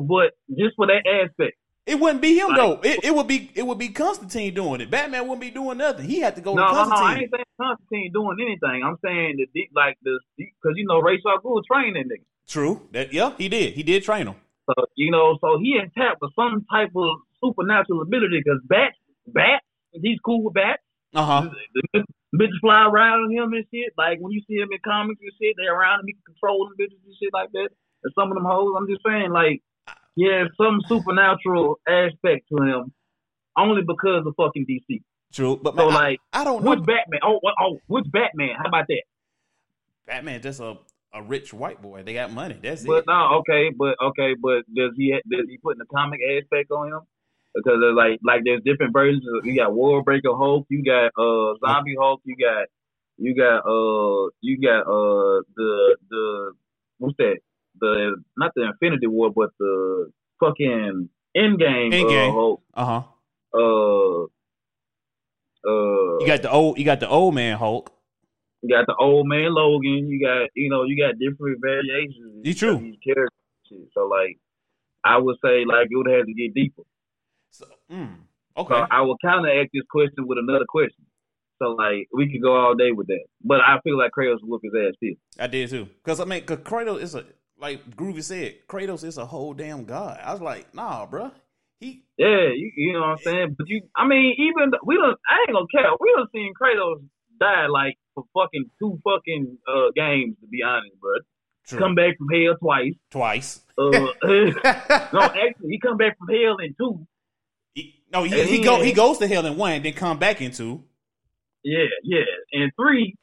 but just for that aspect. It wouldn't be him Like- though. It, it would be it would be Constantine doing it. Batman wouldn't be doing nothing. He had to go No, to no, no, I Constantine. ain't saying Constantine doing anything. I'm saying that the- like the because you know Ra's al Ghul trained that nigga. True. That yeah, he did. He did train him. So you know, so he intact with some type of supernatural ability because bats, bats, he's cool with bats. Uh huh. Bitches- bitches fly around him and shit. Like when you see him in comics and shit, they around him, he can control them bitches and shit like that. And some of them hoes, I'm just saying, like, yeah, some supernatural aspect to him, only because of fucking DC. True. But So man, I- like, I, don't know. which Batman? Oh, oh, which Batman? How about that? Batman just a a rich white boy. They got money. That's But it. But no, okay, but okay, but does he does he put the comic aspect on him? Because there's like like there's different versions. Of, you got World Breaker Hulk, you got uh Zombie Hulk, you got you got uh you got uh the the what's that? The not the Infinity War, but the fucking Endgame, Endgame. Uh, Hulk. Uh huh. Uh, uh, You got the old. You got the old man Hulk. you got the old man Logan. You got you know you got different variations. You true. these characters. So like, I would say like it would have to get deeper. So, mm, So okay. I will kind of ask this question with another question. So like we could go all day with that, but I feel like Kratos will whoop his ass too. I did too. Because I mean, cause Kratos is a like Groovy said. Kratos is a whole damn god. I was like, nah, bro. He Yeah, you, you know what I'm saying. But you, I mean, even we don't. I ain't gonna care. We don't seen Kratos die like for fucking two fucking uh games to be honest, bro. true. Come back from hell twice. twice. Uh, no, actually, he come back from hell in two. He- no, he, And he go he goes to hell in one, then come back into. Yeah, yeah. And three,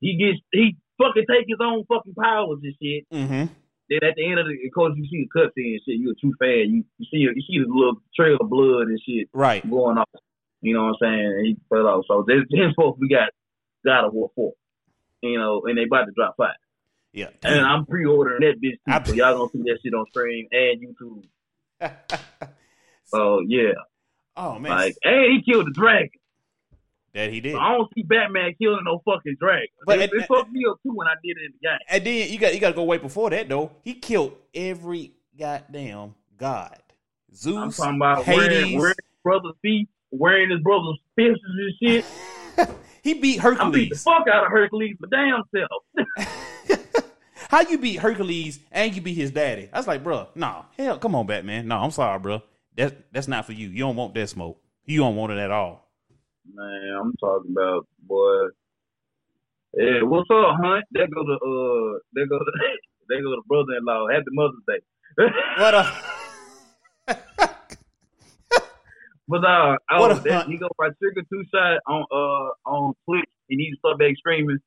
he gets he fucking take his own fucking powers and shit. Mm-hmm. Then at the end of the, of course, you see the cutscene and shit. You're a true fan. You, you see you see the little trail of blood and shit Right. going off. You know what I'm saying? And he fell off. So this henceforth we got God of War four. You know, and they about to drop five. Yeah. And I'm pre-ordering that bitch too. I- so y'all gonna see that shit on stream and YouTube. So yeah, oh man, like and he killed the dragon. That he did. I don't see Batman killing no fucking dragon. But- it, it fucked me up too when I did it in the game. And then you got you got to go way before that though. He killed every goddamn god. Zeus, I'm talking about wearing, Hades. wearing his brother's feet, wearing his brother's fists and shit. he beat Hercules. I beat the fuck out of Hercules, but damn self. How you beat Hercules and you beat his daddy? I was like, bro, nah, hell, come on, Batman. No, I'm sorry, bro. That's that's not for you. You don't want that smoke. You don't want it at all. Man, I'm talking about boy. Yeah, what's up, Hunt? There go the uh, there go the there go the brother-in-law. Happy Mother's Day. What a But uh, What a that, he go by trigger two shot on uh on Twitch. And he needs to start back streaming.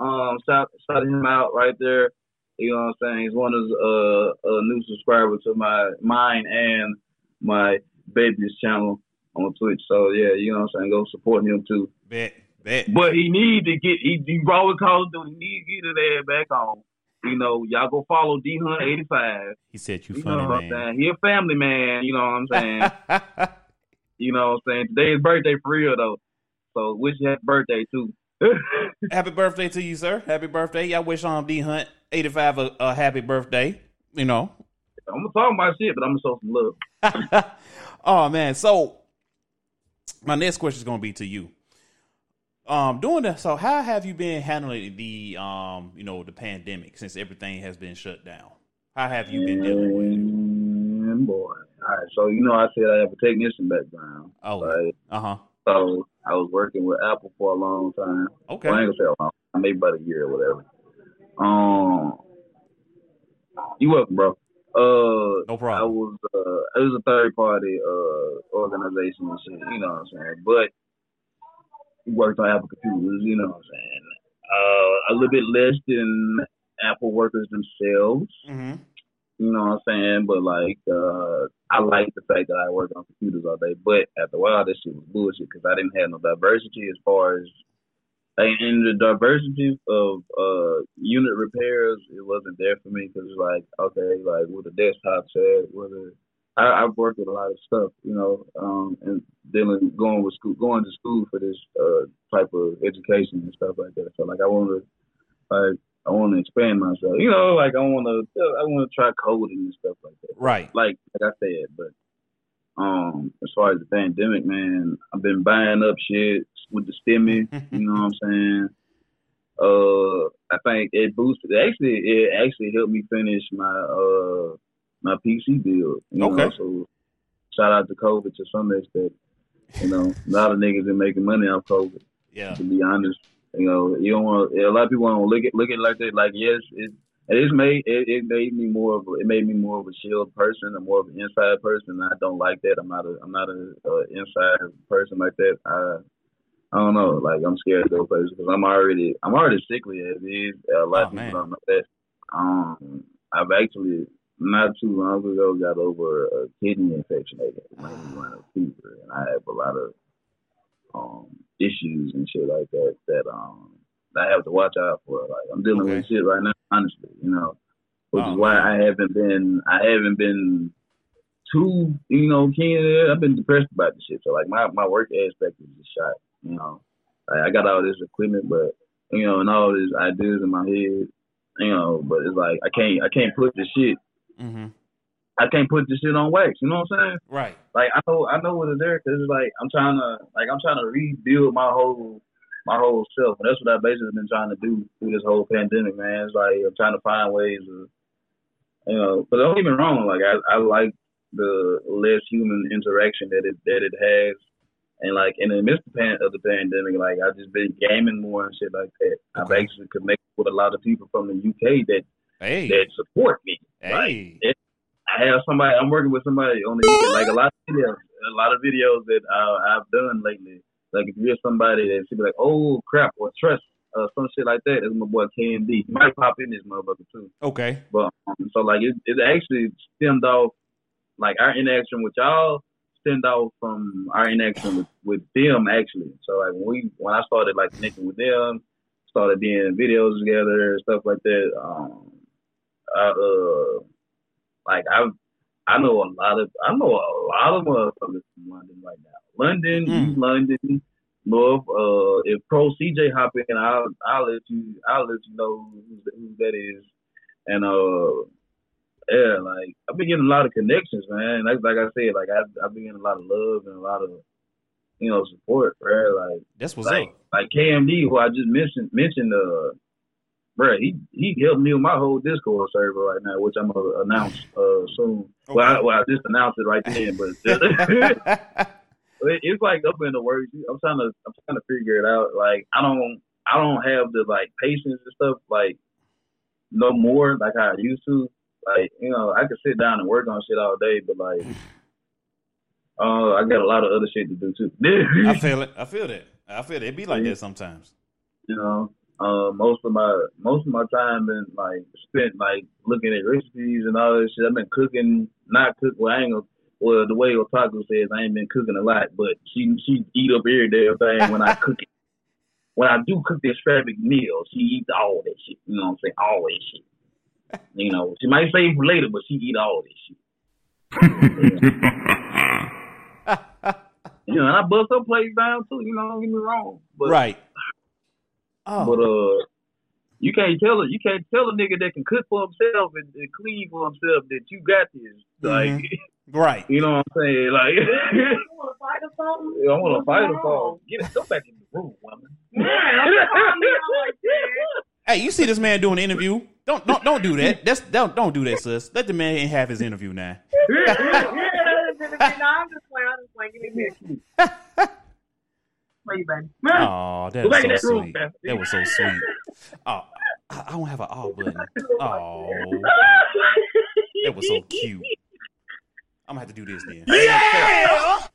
Um, shout shout him out right there. You know what I'm saying? He's one of uh a new subscriber to my mine and my baby's channel on Twitch. So yeah, you know what I'm saying? Go support him too. bet, bet. But he need to get he, he always calls Duty. He need to get his ass back on. You know, y'all go follow D Hunt eighty five. He said you You funny know what I'm man. saying? He a family man. You know what I'm saying? You know what I'm saying? Today's birthday for real though. So wish you happy birthday too. happy birthday to you, sir. Happy birthday. I wish on D Hunt eighty five a, a happy birthday. You know. I'm gonna talk about shit, but I'm gonna show some love. oh man. So my next question is gonna be to you. Um, doing that. So, how have you been handling the um, you know, the pandemic since everything has been shut down? How have you been dealing with it? Boy. All right, so you know I said I have a technician background. Oh, Right. uh huh. So I was working with Apple for a long time. Okay. Well, I ain't gonna say a long time, maybe about a year or whatever. Um you welcome, bro. Uh No I problem. was uh it was a third party uh organization and shit, you know what I'm saying? But worked on Apple computers, you know what I'm saying? Uh a little bit less than Apple workers themselves, Mm-hmm. you know what I'm saying? But like uh I like the fact that I work on computers all day, but after a while this shit was bullshit because I didn't have no diversity as far as and in the diversity of uh unit repairs, it wasn't there for me because like okay, like with the desktop set, I, I've worked with a lot of stuff, you know, um, and dealing going with school, going to school for this uh type of education and stuff like that. So like I want to like I want to expand myself, you know, like I want to I want to try coding and stuff like that Right. like like I said, but um, as far as the pandemic, man, I've been buying up shit with the stimmy. you know what I'm saying? Uh, I think it boosted. Actually, it actually helped me finish my uh my PC build. You know, Okay. so shout out to COVID to some extent. You know, a lot of niggas been making money off COVID. Yeah. To be honest, you know, you don't want. A lot of people don't look at look at it like that. Like, yes, it it is made it, it made me more of it made me more of a shield person, and more of an inside person. I don't like that. I'm not a I'm not a, a inside person like that. I I don't know. Like I'm scared to go places because I'm already I'm already sickly as is. A lot Oh, of people man. don't know that. Um, I've actually not too long ago got over a kidney infection that made me run a fever, and I have a lot of um issues and shit like that that um I have to watch out for. Like I'm dealing with shit right now, honestly, you know, which Oh, is why I haven't been I haven't been too you know keen. I've been depressed about the shit. So like my my work aspect is just shot. You know, like, I got all this equipment, but you know, and all these ideas in my head. You know, but it's like I can't I can't put the shit Mm-hmm. I can't put the shit on wax. You know what I'm saying? Right. like I know I know what it's there because it's like I'm trying to like I'm trying to rebuild my whole my whole self, and that's what I basically been trying to do through this whole pandemic, man. It's like I'm trying to find ways of, you know, but don't get me wrong, like I I like the less human interaction that it that it has, and like in the midst of the pan- of the pandemic, like I just been gaming more and shit like that. I've actually connected with a lot of people from the UK that Hey. that support me. Hey. I have somebody. I'm working with somebody on the like a lot of videos, a lot of videos that uh, I've done lately. Like if you're somebody that should be like, "Oh crap," or "Trust," uh, some shit like that. It's my boy KMD. He might pop in this motherfucker too. Okay. But um, so like it, it actually stemmed off like our interaction with y'all stemmed off from our interaction with, with them actually. So like when we when I started like connecting with them, started doing videos together stuff like that. Um, I, uh, like I I know a lot of I know a lot of motherfuckers from London right now. London, Mm. East London, North. Uh, if Pro CJ hop in, I'll I'll let you I'll let you know who, who that is. And uh, yeah, like I've been getting a lot of connections, man. Like like I said, like I've I've been getting a lot of love and a lot of you know support, bro. Like That's what's like up. like KMD, who I just mentioned mentioned, uh, bro, he he helped me with my whole Discord server right now, which I'm gonna announce uh soon. Well, I, well, I just announced it right then, but it, it's like up in the works. I'm trying to I'm trying to figure it out. Like I don't I don't have the like patience and stuff like no more like I used to. Like you know I could sit down and work on shit all day, but like. Uh, I got a lot of other shit to do too. I feel it. I feel that. I feel it. It be like that sometimes. you know. Uh, most of my most of my time been like spent like looking at recipes and all this shit. I've been cooking, not cook. Well, I ain't gonna. Well, the way Otaku says, I ain't been cooking a lot, but she she eat up every damn thing when I cook it. When I do cook the extravagant meal, she eats all that shit. You know what I'm saying? All that shit. You know, she might save for later, but she eat all that shit. You know, and I bust her place down too. You know, don't get me wrong. But right. Oh. But uh, you can't tell it. You can't tell a nigga that can cook for himself and, and clean for himself that you got this. Like, Mhm. Right. you know what I'm saying? Like, You want to fight or something? I want to fight going or fall. Get it. Go back in the room, woman. Man, don't call me out like that. Hey, you see this man doing an interview? Don't don't don't do that. That's don't don't do that, sis. Let the man have his interview now. no, I'm just playing. I'm just playing. Give me a kiss. Oh, that Go back in was so sweet. That was so sweet. Oh, I I don't have an all button. Oh, that was so cute. I'm gonna have to do this then. Yeah!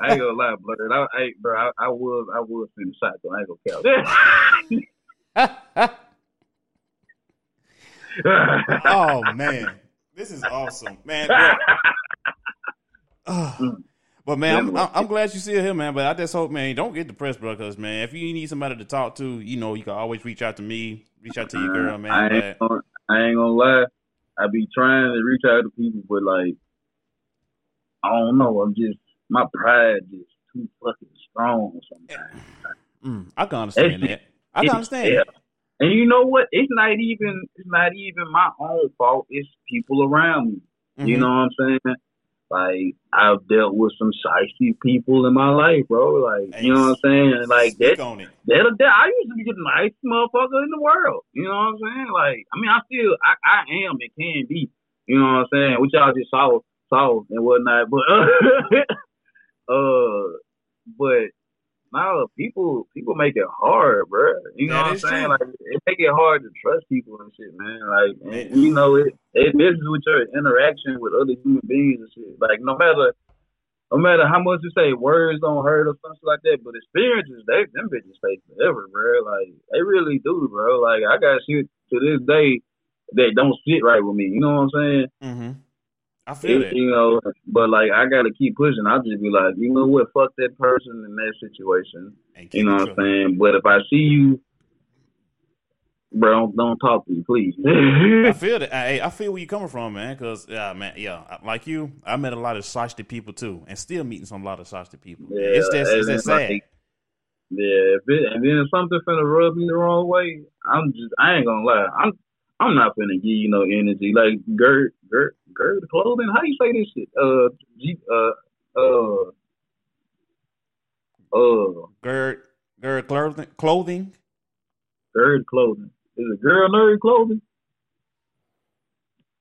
I ain't gonna lie, brother. I, I, bro, I, I was, I was in the shot, though. I ain't gonna count. oh man, this is awesome, man. But, uh, but man, I'm, I'm, I'm glad you still here, man. But I just hope, man, don't get depressed, bro. Because man, if you need somebody to talk to, you know, you can always reach out to me, reach out to your girl, I man. ain't, gonna, I ain't gonna lie. I be trying to reach out to people, but like, I don't know. I'm just my pride is too fucking strong sometimes. mm, I can understand that. I can understand. Yeah. And you know what? It's not even it's not even my own fault. It's people around me. You Mhm. know what I'm saying? Like I've dealt with some shiesty people in my life, bro. Like you know what I'm saying? Like that, that, that I used to be the nicest motherfucker in the world. You know what I'm saying? Like I mean, I still I, I am and can be. You know what I'm saying? Which y'all just saw saw and whatnot, but uh, but no, people people make it hard, bro. You know That what I'm saying? true. Like it make it hard to trust people and shit, man. Like and, you know, it it messes with your interaction with other human beings and shit. Like no matter no matter how much you say words don't hurt or something like that, but experiences they them bitches stay forever, bro. Like they really do, bro. Like I got shit to this day that don't sit right with me. You know what I'm saying? Mm-hmm. I feel It- it. you know, but like I gotta keep pushing. I'll just be like, you know what, fuck that person in that situation. You know what I'm saying? But if I see you, bro, don't, don't talk to me, please. I feel that. Hey, I feel where you coming from, man. Because yeah, man, yeah, like you, I met a lot of shiesty people too, and still meeting some lot of shiesty people. Yeah, it's just, it's just sad. like, yeah, if it, and then if something finna rub me the wrong way, I'm just, I ain't gonna lie, I'm, I'm not finna give you no energy. Like Gert, Gert, Gert clothing. How do you say this shit? Uh, G, uh, uh, uh, Gerd, Gerd clothing, clothing. Nerd clothing. Is it girl nerd clothing?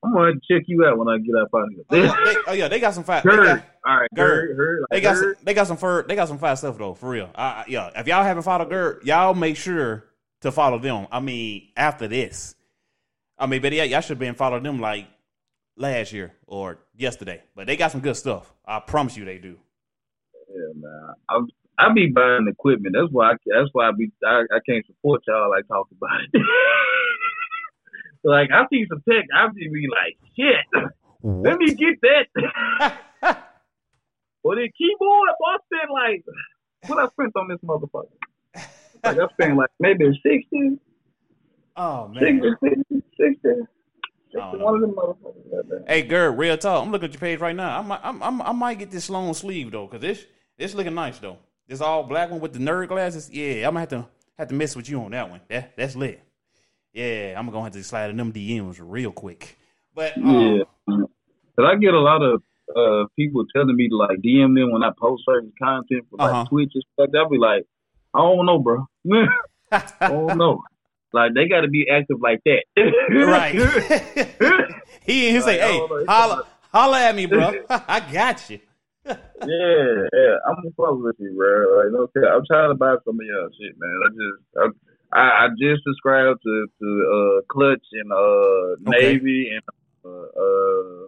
I'm gonna check you out when I get up out of Oh here. yeah, they, oh, yeah, they got some. They Gerd. got, All right, Gerd. Gerd. they Like got some, they got some fur, they got some fat stuff though, for real. I- yeah, if y'all haven't followed Gerd, y'all make sure to follow them. I mean, after this, I mean, but yeah, y'all should have been following them like last year or yesterday. But they got some good stuff. I promise you, they do. Yeah, man. I I be buying equipment. That's why I that's why I be I, I can't support y'all like talk about it. like I see some tech, I just be like, shit. Let me get that. Well, the keyboard, I spent like what I spent on this motherfucker. Like I spent like maybe sixty, oh man. 60, 60, 60, I don't know. One of them motherfuckers. Hey, girl, real talk. I'm looking at your page right now. I might, I'm, I'm, I might get this long sleeve though, cause this, this looking nice though. This all black one with the nerd glasses. Yeah, I'm gonna have to, have to mess with you on that one. That, that's lit. Yeah, I'm gonna have to slide in them DMs real quick. But um, Yeah. Cause I get a lot of uh people telling me to like DM them when I post certain content for like Uh-huh. Twitch and stuff. I'll be like, I don't know, bro. I don't know. Like they got to be active like that. right. he he say, Like, hey, don't know. It's holla, like- holla at me, bro. I got you. yeah, yeah. I'm gonna fuck with you, bro. Like, no care. I'm trying to buy some of y'all shit, man. I just, I, I, I just subscribed to to uh Clutch and uh Okay. Navy and uh, uh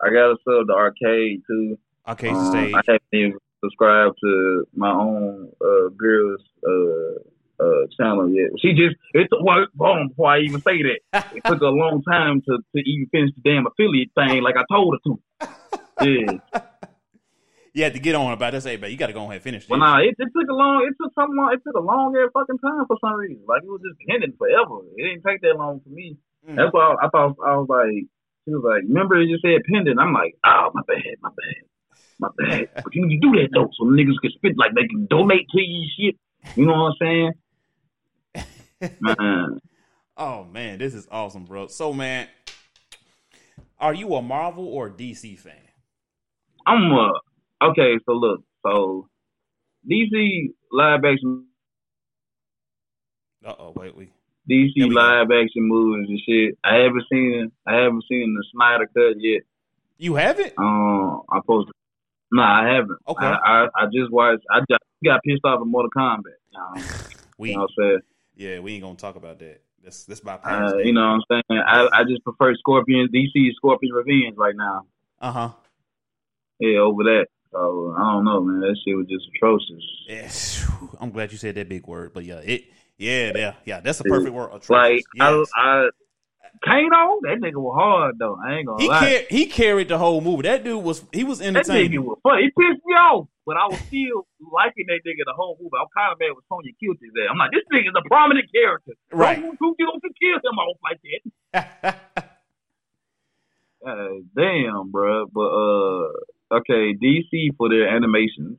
I got a sub to Arcade too. Okay, Um, stage. I haven't even subscribed to my own uh, girl's uh, uh, channel yet. She just it took well, boom before I even say that. It took a long time to, to even finish the damn affiliate thing, like I told her to. Yeah, You had to get on about this. Hey, but you got to go ahead and finish this. well, nah, it, it took a long, it took some long, it took a long ass fucking time for some reason. Like it was just pending forever. It didn't take that long for me. Mm. That's why I, I thought I was like, she was like, remember it just said pending. I'm like, oh my bad, my bad, my bad. but you need to do that though, so niggas can spit like they can donate to you shit. You know what I'm saying? Man, Oh man, this is awesome, bro. So man, are you a Marvel or DC fan? I'm a okay. So look, so DC live action, Uh oh, wait, we DC There we go. live action movies and shit. I haven't seen, I haven't seen the Snyder cut yet. you haven't? Um, I posted. Nah, I haven't. Okay. I, I I just watched. I just got pissed off at Mortal Kombat. Um, We you know what I'm saying? Yeah, we ain't gonna talk about that. That's that's by Uh, you know what I'm saying? I, I just prefer Scorpion DC Scorpion Revenge right now. Uh huh. Yeah, over that. So I don't know, man. That shit was just atrocious. Yes, I'm glad you said that big word, but yeah, it yeah, yeah, yeah. That's a perfect word. Like atrocious. Yes. I, I Kano, that nigga was hard though. I ain't gonna he lie. car- he carried the whole movie. That dude was he was entertaining. that nigga was funny. He pissed me off, but I was still liking that nigga the whole movie. I'm kind of mad with Sonya killed his ass. I'm like, this nigga's a prominent character. Right. Don't, don't, don't kill him off like that. Uh, damn, bro. But uh, okay, DC for their animations,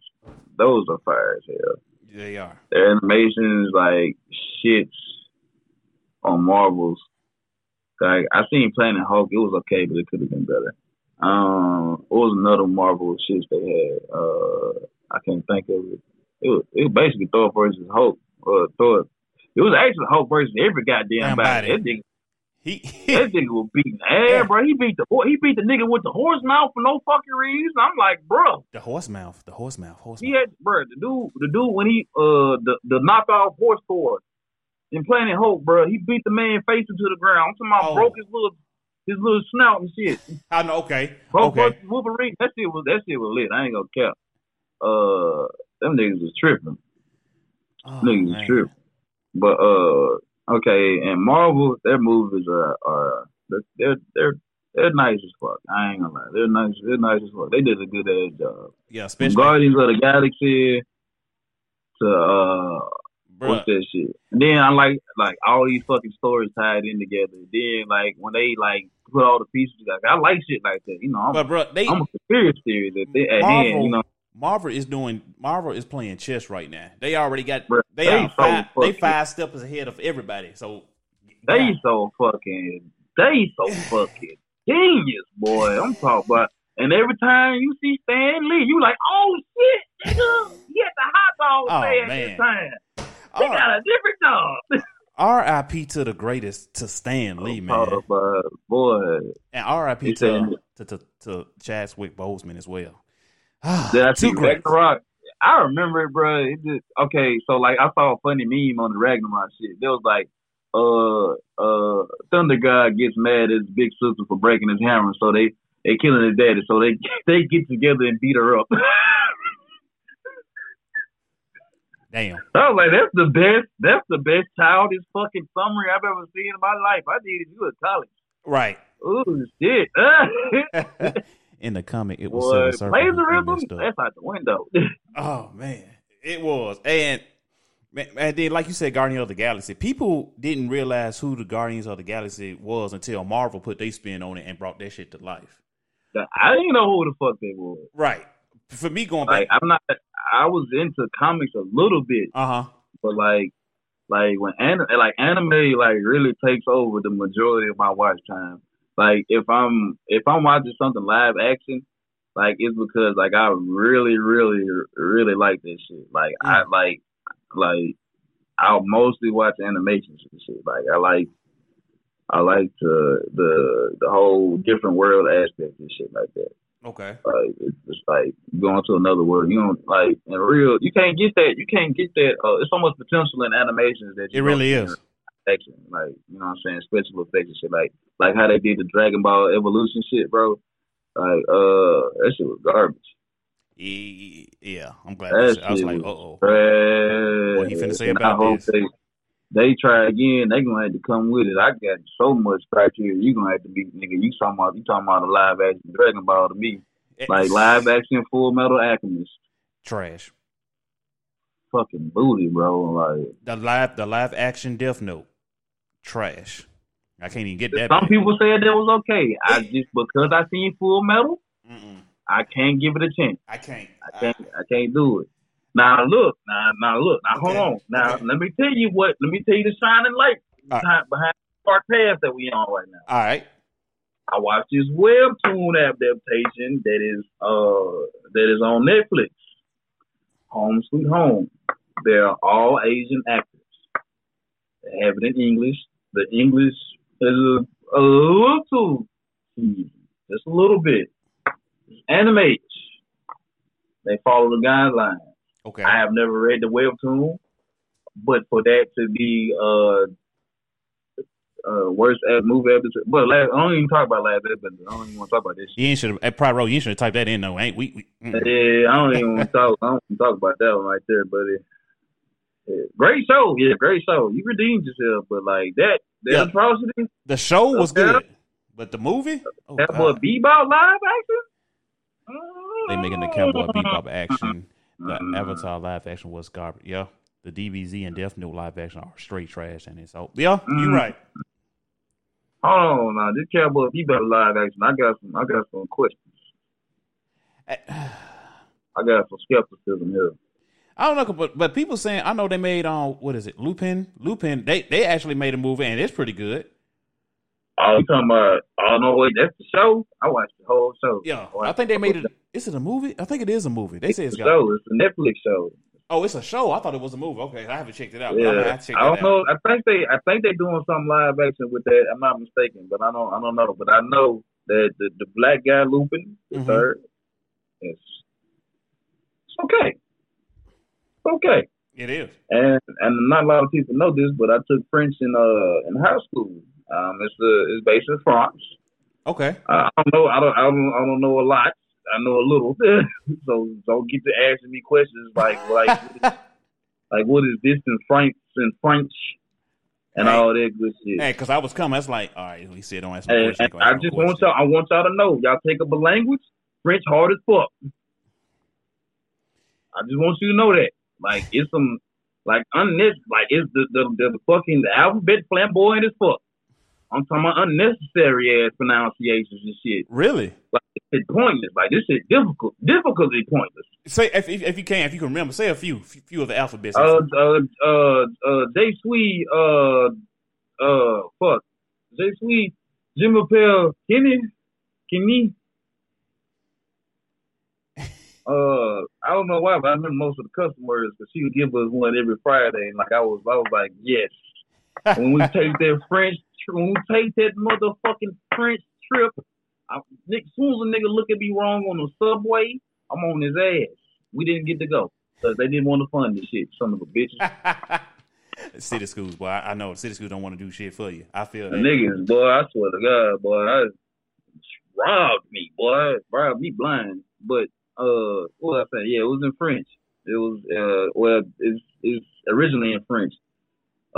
those are fire as hell. they are. Their animations like shits on Marvels. Like I seen Planet Hulk, it was okay, but it could have been better. Um, what was another Marvel shit they had? Uh, I can't think of it. It was, it was basically Thor versus Hulk. Uh, Thor. It was actually Hulk versus every goddamn Damn body. body. That nigga, He, that nigga was beating ass, Yeah. bro. He beat the he beat the nigga with the horse mouth for no fucking reason. I'm like, bro. the horse mouth, the horse mouth, horse He mouth. had, bro, the dude, the dude when he uh the the knockout horse Thor in Planet Hulk, bro. He beat the man face into the ground. I'm talking about Oh. broke his little his little snout and shit. I know. Okay, Hulk okay. Wolverine. That shit was that shit was lit. I ain't gonna cap. Uh, them niggas was tripping. Oh, niggas was tripping. But uh, okay, and Marvel, their movies are are they're they're they're nice as fuck. I ain't gonna lie, they're nice. They're nice as fuck. They did a good ass job. Yeah, From Guardians of the Galaxy to uh bruh, what's that shit? And then I like like all these fucking stories tied in together. Then like when they like put all the pieces together, I like shit like that. You know, I'm, But bro, they I'm a conspiracy theory that they at Marvel, hand, you know. Marvel is doing Marvel is playing chess right now. They already got Bruh, they, they are so five, they fucking- five steps ahead of everybody. So They yeah. so fucking they so fucking genius, boy. I'm talking about and every time you see Stan Lee, you like, oh shit, nigga, he had the hot dog Oh, stand man. this time. They R- got a different dog. R.I.P. to the greatest to Stan Lee, man, Oh, boy, and R.I.P. To, said- to to to Chadwick Boseman as well. Did I see Ragnarok? I remember it, bro. It just okay. So like, I saw a funny meme on the Ragnarok shit. There was like, uh, uh, Thunder God gets mad at his big sister for breaking his hammer, so they they killing his daddy. So they they get together and beat her up. Damn. I was like, that's the best. That's the best childish fucking summary I've ever seen in my life. I needed you at college. Right. Ooh shit. In the comic, it was Boy, Silver plagiarism. That's out the window. Oh man, it was, and and then like you said, Guardians of the Galaxy. People didn't realize who the Guardians of the Galaxy was until Marvel put their spin on it and brought that shit to life. I didn't know who the fuck they were. Right. For me, going Like back, I'm not. I was into comics a little bit, uh huh. but like, like when anim- like anime like really takes over the majority of my watch time. Like if I'm if I'm watching something live action, like it's because like I really really really like this shit. Like I like like I'll mostly watch animations and shit. Like I like I like the the the whole different world aspect and shit like that. Okay. Like it's just like going to another world. You don't like in real. You can't get that. You can't get that. Uh, it's so much potential in animations that you It really is. Action, like you know what I'm saying, special effects and shit. Like like how they did the Dragon Ball Evolution shit, bro. Like uh, that shit was garbage. Yeah, I'm glad. That you said- I was like, uh oh. What he finna say about this? They try again. They gonna have to come with it. I got so much criteria. You gonna have to be nigga. You talking about you talking about a live action Dragon Ball to me? Like live action Full Metal Alchemist. trash. fucking booty, bro. Like The live, the live action Death Note, trash. I can't even get that. some people said that was okay. I just because I seen Full Metal, Mm-mm. I can't give it a chance. I can't. I can't. I can't do it. Now look, now now look, now hold on. Now okay. let me tell you what. Let me tell you the shining light All behind, behind the path that we on right now. All right. I watched this webtoon adaptation that is uh that is on Netflix. Home Sweet Home. They're all Asian actors. They have it in English. The English is a, a little just a little bit. It's animated. They follow the guidelines. Okay. I have never read the webtoon, but for that to be uh uh worst ad- movie episode, but last, I don't even talk about last episode. I don't even want to talk about this. Shit. You should have. Probably you should have typed that in though. Ain't we? we mm. Yeah, I don't even want to talk. I don't to talk about that one right there. But it, great show, yeah, great show. You redeemed yourself, but like that, that Yeah. atrocity, The show was good, but the movie. Oh, that God. Bebop live action. They making the Cowboy Bebop action. The Mm. Avatar live action was garbage. Yeah, the DBZ and Death Note live action are straight trash. And it's so yeah, you Mm. right. Hold on, now this Cowboy Bebop live action. I got some. I got some questions. I got some skepticism here. I don't know, but but people saying I know they made um what is it Lupin Lupin they they actually made a movie and it's pretty good. Oh, you talking about? Oh no, wait, that's the show. I watched the whole show. Yeah, I I think they made it. Is it a movie? I think it is a movie. They say It's it's a got. show. It's a Netflix show. Oh, it's a show. I thought it was a movie. Okay, I haven't checked it out. Yeah, check I don't out. know. I think they, I think they're doing some live action with that. I'm not mistaken, but I don't, I don't know. But I know that the, the black guy Lupin, the Mhm. third, it's, it's okay. It's okay. It is. And and not a lot of people know this, but I took French in uh in high school. Um, it's uh, it's based in France. Okay. Uh, I don't know. I don't. I don't. I don't know a lot. I know a little. so don't get to asking me questions like like like what is this in French in French and Hey. all that good shit. Hey, because I was coming. That's like, all right. He said, "Don't ask me And, questions." and I just want y'all. I want y'all to know. Y'all take up a language. French hard as fuck. I just want you to know that. Like it's some like unnecessary. Like it's the the, the fucking the alphabet flamboyant as fuck. I'm talking about unnecessary ass pronunciations and shit. Really? Like this shit pointless. Like this shit difficult. Difficultly pointless. Say if, if if you can, if you can remember, say a few few of the alphabets. Uh uh uh uh J Sweet uh uh fuck. J Sweet Jim Appel Kenny Kenny Uh, I don't know why, but I remember most of the customers because she would give us one every Friday, and like I was, I was like, yes. when we take that French, when we take that motherfucking French trip, I, Nick, as soon as a nigga look at me wrong on the subway, I'm on his ass. We didn't get to go because they didn't want to fund this shit. Son of a bitches. city schools, boy. I, I know city schools don't want to do shit for you. I feel The that. niggas, boy, I swear to God, boy, I robbed me, boy, robbed me blind. But uh, what I saying? Yeah, it was in French. It was uh, well, it's it's originally in French.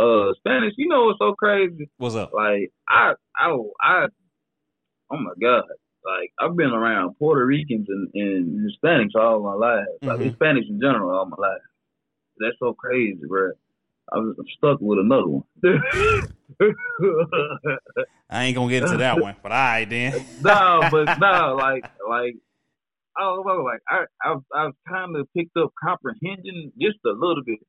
Uh, Spanish, you know what's so crazy? What's up? Like I, I, I, oh my God. Like I've been around Puerto Ricans and, and Hispanics all my life. Like Mhm. Hispanics in general all my life. That's so crazy, bro. I was I'm stuck with another one. I ain't gonna get into that one, but all right then. no, but no, like like I don't know, like I I've I've kind of picked up comprehension just a little bit.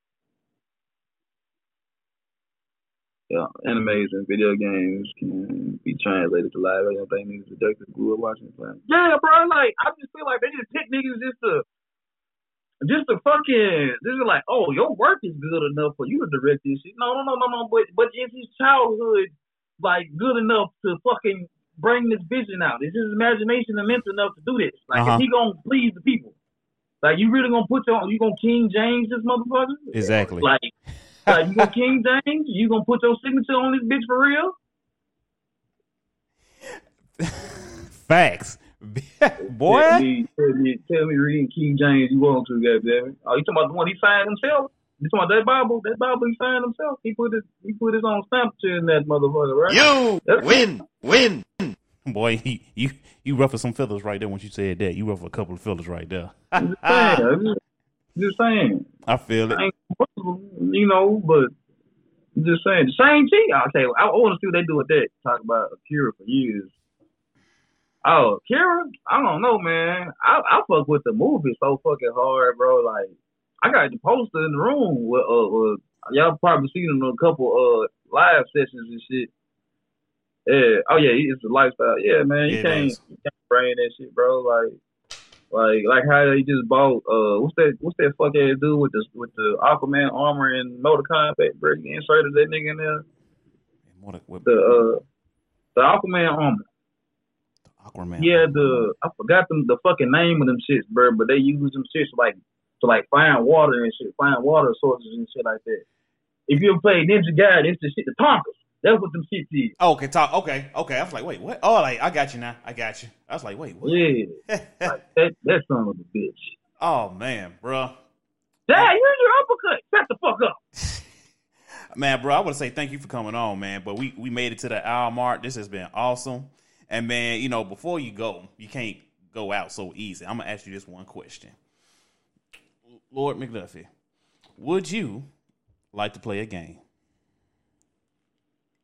Yeah, animes and video games can be translated to live. I don't think niggas addicted grew up watching it. Yeah, bro. Like I just feel like they just pick niggas just to just to fucking this is like, oh, your work is good enough for you to direct this shit. No, no, no, no, no. But but is his childhood like good enough to fucking bring this vision out? Is his imagination immense enough to do this? Like, Uh-huh. is he gonna please the people? Like, you really gonna put your you gonna King James this motherfucker? Exactly. Like, like you gonna King James? You gonna put your signature on this bitch for real? Facts, boy. Tell me, tell me, tell me reading King James you want to, goddamn it. Oh, you talking about the one he signed himself? You talking about that Bible? That Bible he signed himself? He put his he put his own stamp in that motherfucker, right? You That's- win, win. Boy, he, you you ruffled some feathers right there when you said that. You ruffled a couple of feathers right there. Just saying. I'm just, just saying. I feel it. I you know, but I'm just saying. The same G. I'll tell you, I, I want to see what they do with that. Talk about Akira for years. Oh, Kira, I don't know, man. I I fuck with the movie so fucking hard, bro. Like, I got the poster in the room. With, uh, uh, y'all probably seen him in a couple uh live sessions and shit. Yeah. Oh yeah, it's a lifestyle. Yeah, man. You Yeah, can't, you can't bring that shit, bro. Like. Like like how they just bought uh what's that what's that fuck ass dude with the with the Aquaman armor and Mortal Kombat bro? You inserted that nigga in there. What, what, The uh the Aquaman armor. The Aquaman. Yeah, the I forgot them the fucking name of them shits, bro, but they use them shits like to like find water and shit, find water sources and shit like that. If you ever played Ninja Gaiden, it's the shit the Tonkas. That's what them shits is. Oh, okay, talk. Okay, okay. I was like, wait, what? Oh, like I got you now. I got you. I was like, wait, what? Yeah. like that that son of a bitch. oh man, bro. Dad, here's your uppercut. Shut the fuck up. Man, bro, I want to say thank you for coming on, man. But we we made it to the hour mark. This has been awesome. And man, you know, before you go, you can't go out so easy. I'm gonna ask you this one question, Lord McDuffie. Would you like to play a game?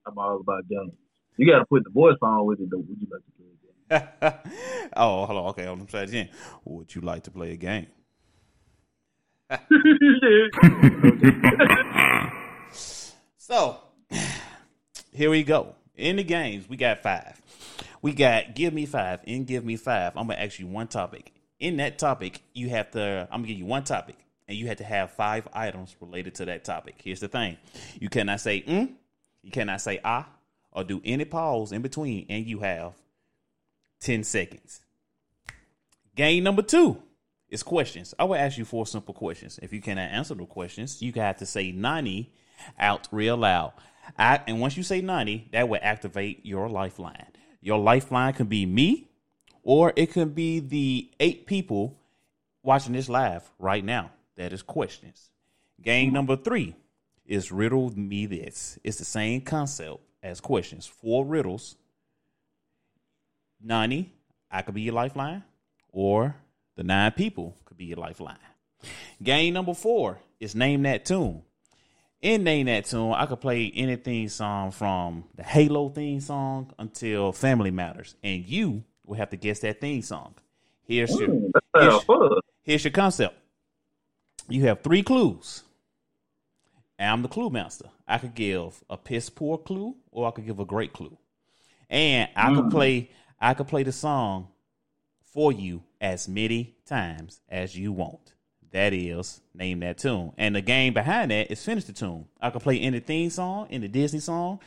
I'm all about games. You gotta put the voice on with it though. Would you like to play a game? oh, hold on. Okay, I'm try it again. Would you like to play a game? So, here we go. in the games, we got five. We got give me five and give me five. I'm gonna ask you one topic. In that topic, you have to. I'm gonna give you one topic, and you have to have five items related to that topic. Here's the thing: you cannot say mm, you cannot say ah, or do any pause in between, and you have ten seconds. Game number two is questions. I will ask you four simple questions. If you cannot answer the questions, you have to say 90 out real loud. I, and once you say 90, that will activate your lifeline. Your lifeline can be me, or it can be the eight people watching this live right now. That is questions. Game number three is riddle me this. It's the same concept as questions. Four riddles. 90, I could be your lifeline, or the nine people could be your lifeline. Game number four is name that tune. In name that tune, I could play any theme song from the Halo theme song until Family Matters, and you will have to guess that theme song. Here's your that here's, here's your concept. You have three clues. I'm the clue master. I could give a piss poor clue, or I could give a great clue, and I could mm. play. I could play the song for you as many times as you want. That is, name that tune. And the game behind that is finish the tune. I could play any theme song, any Disney song,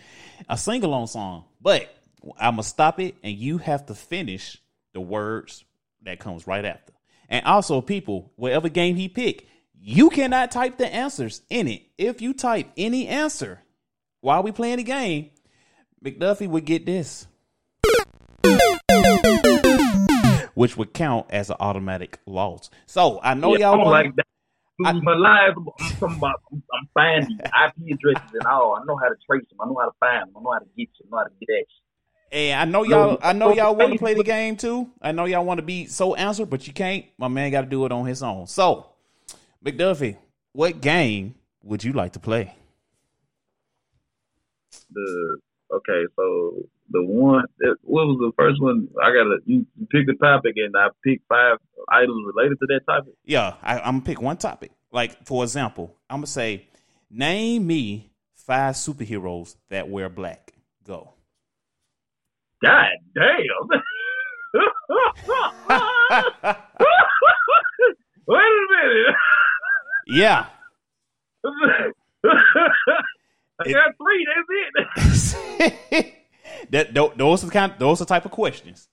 a sing along song, but I'm gonna stop it, and you have to finish the words that comes right after. And also, people, whatever game he pick, you cannot type the answers in it. If you type any answer while we playing the game, McDuffie would get this, which would count as an automatic loss. So I know Yeah, y'all want like that. Lose my life. I'm talking about. I'm, I'm finding IP addresses and all. I know how to trace them. I know how to find them. I know how to get you. I know how to get at you. And I know y'all, I know y'all want to play the game too. I know y'all want to be so answer, but you can't. My man got to do it on his own. So, McDuffie, what game would you like to play? The okay, so the one that what was the first one? I gotta you pick the topic and I pick five items related to that topic. Yeah, I, I'm gonna pick one topic. Like for example, I'm gonna say, name me five superheroes that wear black. Go. God damn! Wait a minute. Yeah. I got three. That's it. that tho- those are kind those are type of questions.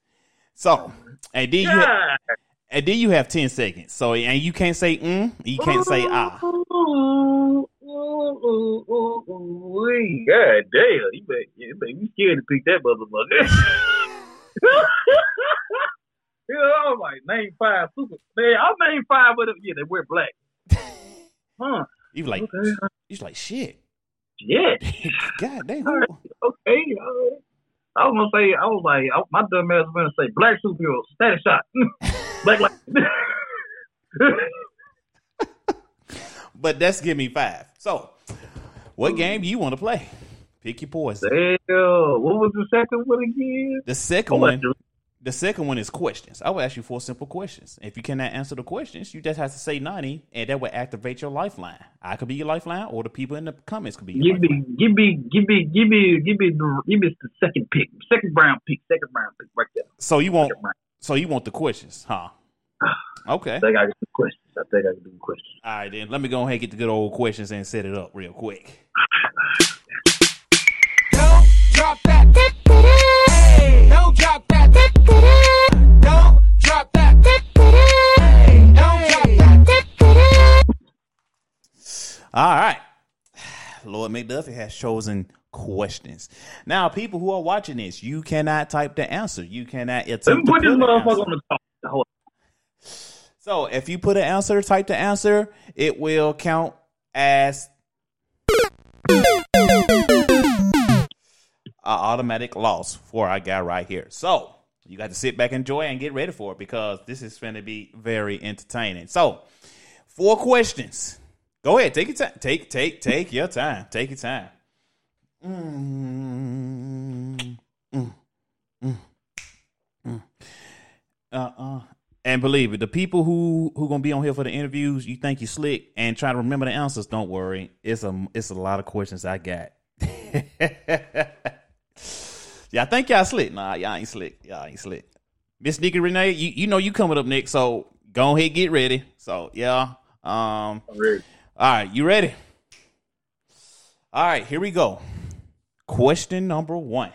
So, and then you ha- and then you have ten seconds. So, and you can't say mm, you can't say ah. God damn, you make, you make me scared to pick that motherfucker. yeah, I'm like, name five super. Man, I'll name five of them. Yeah, they wear black. Huh. You like Okay. you like shit. Yeah. God damn. Right. Okay. Right. I was gonna say, I was like, I, my dumb ass was gonna say black superhero, Static Shock, black like. But that's give me five. So, what game you want to play? Pick your poison. Damn. What was the second one again? The second one, the second one is questions. I will ask you four simple questions. If you cannot answer the questions, you just have to say ninety, and that will activate your lifeline. I could be your lifeline, or the people in the comments could be your Give me, give me, give me, give me, give me, the, give me the second pick, second round pick, second round pick, right there. So you want, so you want the questions, huh? Okay. I think I can do questions. I think I can do questions. All right, then let me go ahead and get the good old questions and set it up real quick. Don't drop that. All right. Lord McDuffie has chosen questions. Now, people who are watching this, you cannot type the answer. You cannot attempt Let me to put this motherfucker on the top. So if you put an answer, type the answer, it will count as a automatic loss for our guy right here. So you got to sit back, enjoy, and get ready for it because this is going to be very entertaining. So four questions. Go ahead, take your time. Take take take your time. Take your time. Mm. Uh-uh. And believe it, the people who who gonna be on here for the interviews, you think you slick and try to remember the answers. Don't worry, it's a it's a lot of questions I got. Yeah, I think y'all slick. Nah, y'all ain't slick. Y'all ain't slick. Miss Nikki Renee, you, you know you coming up next, so go ahead, get ready. So yeah. Um. All right, you ready? All right, here we go. Question number one.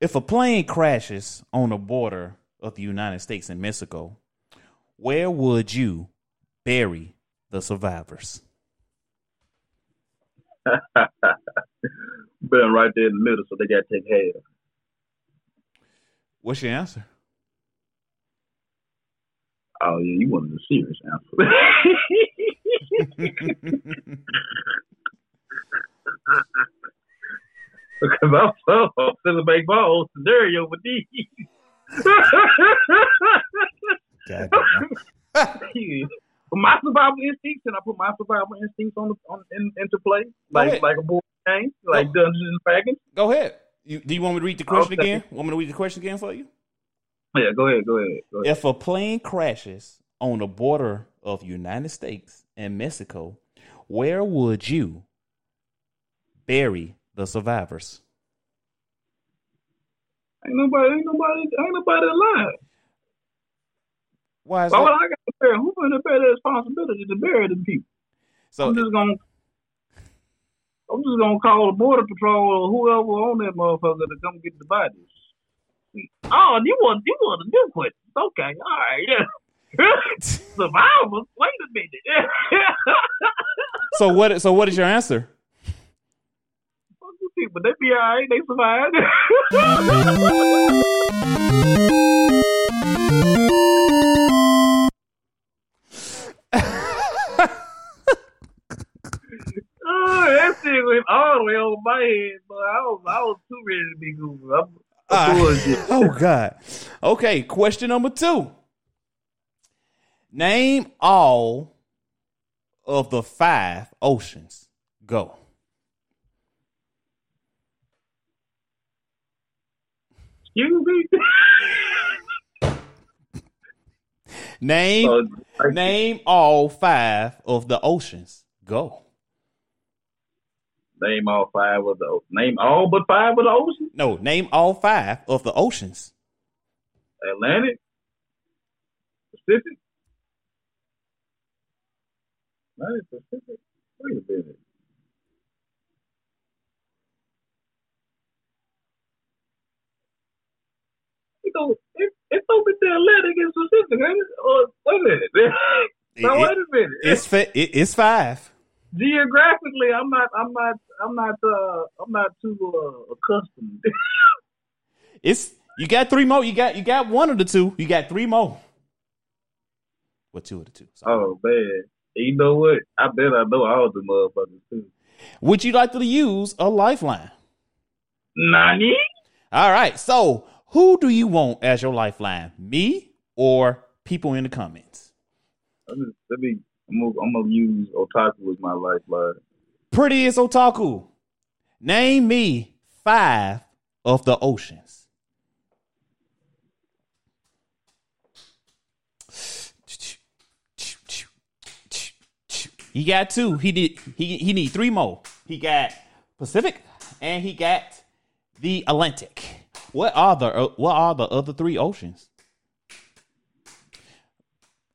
If a plane crashes on the border of the United States and Mexico, where would you bury the survivors? Been right there in the middle, so they got to take half. What's your answer? Oh yeah, you wanted a serious answer. Because I'm so I'm finna make balls scenario with these. God my survival instincts, and I put my survival instincts on the on in, into play, like like a board game, like Dungeons and Dragons. Go ahead. You, do you want me to read the question Okay. again? Want me to read the question again for you? Oh, yeah, go ahead, go ahead, go ahead. If a plane crashes on the border of United States and Mexico, where would you bury the survivors? Ain't nobody, ain't nobody, ain't nobody alive. Why is Why would that? I got to bear? Who's gonna bear the responsibility to bury the people? So I'm just gonna, I'm just gonna call the border patrol or whoever on that motherfucker to come get the bodies. Oh, you want you want a new question? Okay, all right, yeah. Survivors. Wait a minute. so what? So what is your answer? People. They be all right. They survived. Oh, that shit went all the way over my head, but I was, I was too ready to be Google. I'm, I'm bullshit. oh God. Okay, question number two. Name all of the five oceans. Go. Excuse me. Name Uh, name all five of the oceans. Go. Name all five of the name all but five of the oceans. No, name all five of the oceans. Atlantic, Pacific, Atlantic, Pacific. Wait a minute. You know, it, it's over the Atlantic and Pacific? Or, wait a minute. no, It- wait a minute. It's it, it's five. Geographically, I'm not, I'm not, I'm not, uh, I'm not too uh, accustomed. It's you got three more. You got you got one of the two. You got three more. What two of the two? Sorry. oh man, you know what? I bet I know all the motherfuckers too. Would you like to use a lifeline? Nani? All right. So who do you want as your lifeline? Me or people in the comments? Let me, let me I'm gonna, I'm gonna use otaku as my lifeline. Prettiest otaku. Name me five of the oceans. He got two. He did. He he need three more. He got Pacific and he got the Atlantic. What are the what are the other three oceans?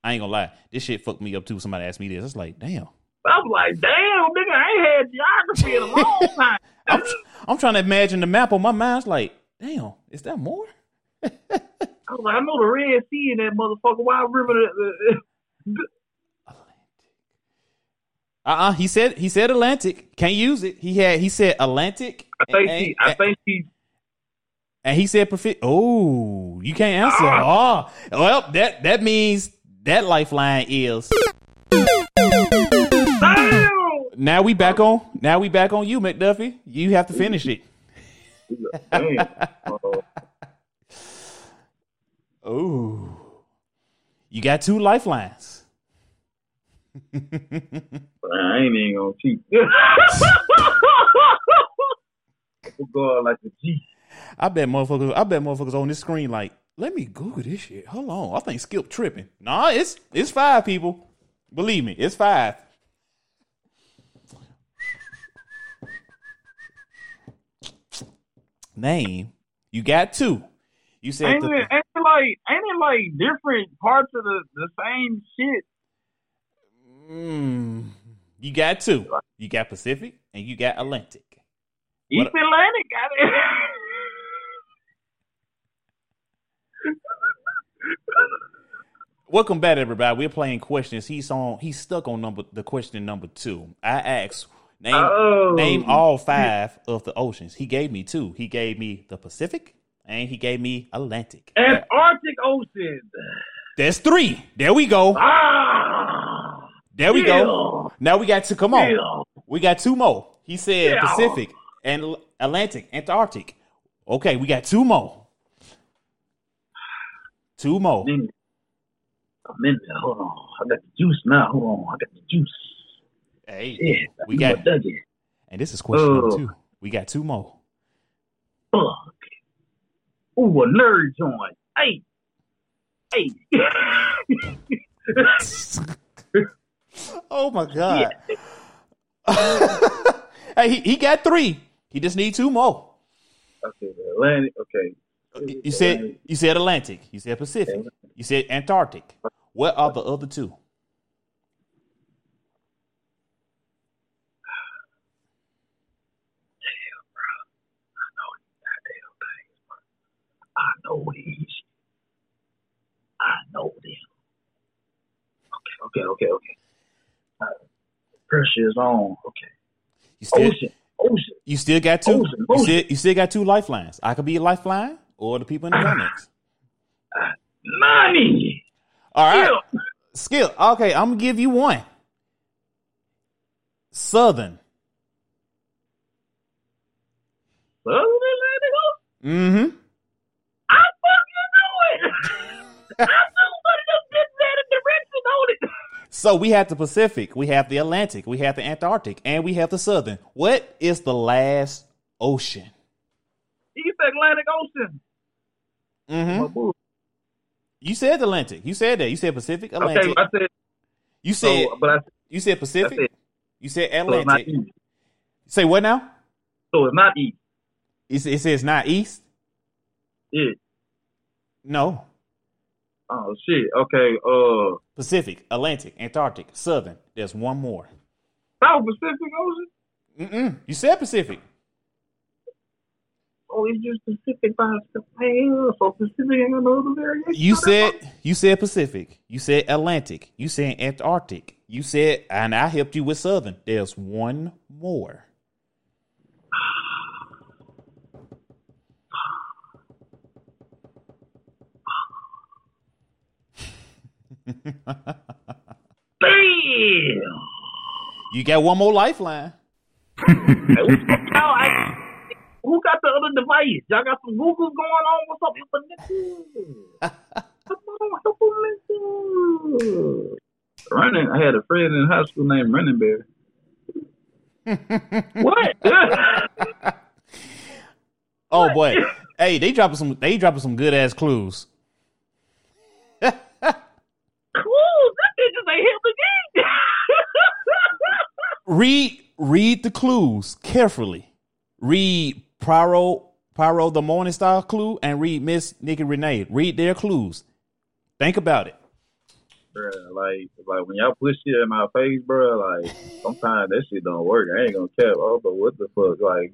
I ain't gonna lie. This shit fucked me up too. Somebody asked me this. It's like, damn. I'm like, damn, nigga, I ain't had geography in a long time. I'm, I'm trying to imagine the map on my mind. It's like, damn, is that more? I was like, I know the Red Sea in that motherfucker. Why river? The, Atlantic." Uh uh He said he said Atlantic. Can't use it. He had he said Atlantic. I think and, she, I think she. and he said Pacific. Oh, you can't answer. Oh, well, that that means that lifeline is. Now we back on. Now we back on you, McDuffie. You have to finish it. Oh, you got two lifelines. I ain't even gonna cheat. Going like a G. I bet motherfuckers. I bet motherfuckers on this screen like, let me Google this shit. Hold on, I think Skip tripping. Nah, it's it's five people. Believe me, it's five. Name. You got two. You said Ain't the, it, ain't it like ain't it like different parts of the the same shit? Mm, you got two. You got Pacific and you got Atlantic. East What- Atlantic got it. Welcome back, everybody. We're playing questions. He's on. He's stuck on number the question number two. I asked name Oh. name all five of the oceans. He gave me two. He gave me the Pacific and he gave me Atlantic. Antarctic Ocean. There's three. There we go. Ah. There we go. Now we got to come on. Yeah. We got two more. He said Yeah. Pacific and Atlantic, Antarctic. Okay, we got two more. Two more. I'm in there. Hold on. I got the juice now. Hold on. I got the juice. Hey, Yeah. we got, and this is question number Oh. two. We got two more. Fuck. Ooh, a nerd joint. Hey. Hey. Oh my god. hey, he, he got three. He just need two more. okay, Atlantic. Okay. You said you said Atlantic. You said Pacific. You said Antarctic. What are the other two? I know goddamn things, but I know these. I know them. Okay, okay, okay, okay. Pressure is on. Okay. You still Ocean, ocean. you still got two. Ocean, You still you still got two lifelines. I could be a lifeline or the people in the comments. Money. All right. Yeah. Skill. Okay, I'm gonna give you one. Southern. Southern Atlantic Mm-hmm. I fucking knew it. I one of them a direction on it. So we have the Pacific, we have the Atlantic, we have the Antarctic, and we have the Southern. What is the last ocean? East Atlantic Ocean. Mm-hmm. You said Atlantic. You said that. You said Pacific, Atlantic. Okay, I said. you said So, but I you said Pacific. said You said so Atlantic. east. Say what now? So it's not east. It, it says not east. Yeah. No, Oh shit. Okay. Uh, Pacific, Atlantic, Antarctic, Southern. There's one more. South Pacific Ocean. Mm-mm. You said Pacific. Oh, it's just Pacific by Japan. So Pacific ain't got no other variation. You said you said Pacific. You said Atlantic. You said Antarctic. You said, and I helped you with Southern. There's one more. Damn. You got one more lifeline. Hey, oh, I- who got the other device? Y'all got some Googles going on? What's up with the nigga? Come on, help a nigga. Running. I had a friend in high school named Running Bear. what? Oh boy. hey, they dropping some they dropping some good ass clues. cool. That bitch ain't helping me. Read read the clues carefully. Read Pyro Pyro the Morning Star clue and read Miss Nikki Renee. Read their clues. Think about it. Bruh, like, like when y'all push shit in my face, bro, like sometimes that shit don't work. I ain't gonna cap. Oh, but what the fuck? Like,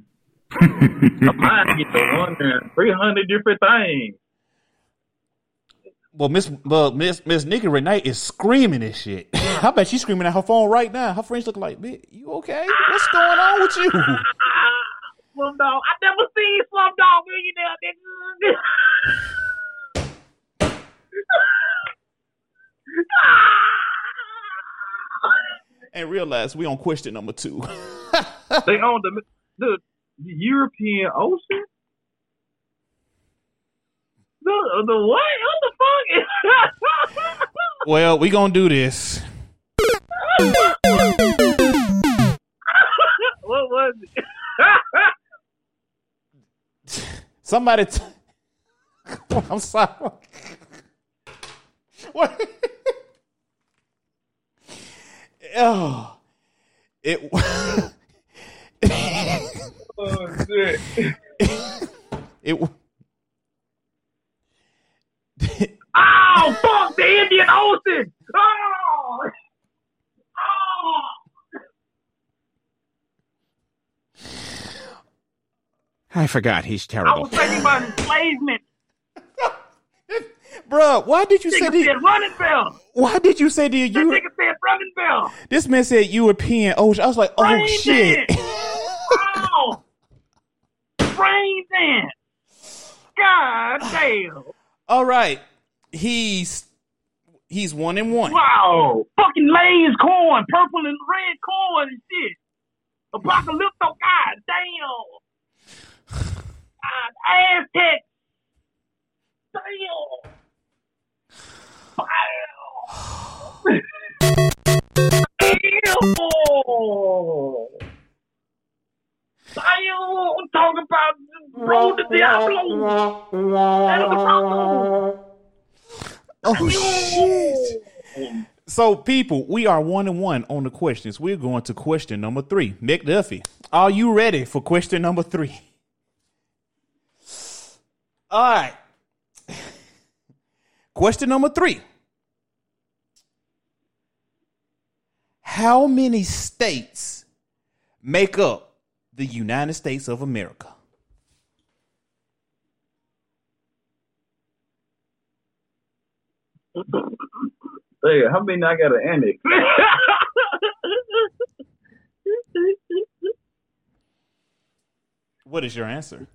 my mind get to wondering three hundred different things. Well, Miss well, Miss Miss Nikki Renee is screaming this shit. I bet she's screaming at her phone right now. Her friends look like, "Bitch, you okay? What's going on with you? Slumdog. I never seen Slumdog Millionaire, nigga. and realize we on question number two. they own the, the the European Ocean. The the what? What the fuck? well, we gonna do this. what was it? Somebody. T- I'm sorry. What? oh, it. oh shit! It. Oh, fuck the Indian Ocean! Oh! Oh! I forgot he's terrible. I terrible. was thinking about enslavement. Bruh, why did you say Nigga the, said running bell. why did you say the That you nigga said running bell. this man said European ocean. I was like, oh Brain shit. dance. Oh! Brain dance. God damn. All right. He's he's one and one. Wow. Fucking Lay's corn. Purple and red corn and shit. Apocalypto. God damn. Damn. Damn. Talk about Road to Diablo. Oh shit. So people, we are one and one on the questions. We're going to question number three. McDuffie, are you ready for question number three? All right. Question number three. How many states make up the United States of America? Hey, how many I got an annex? What is your answer?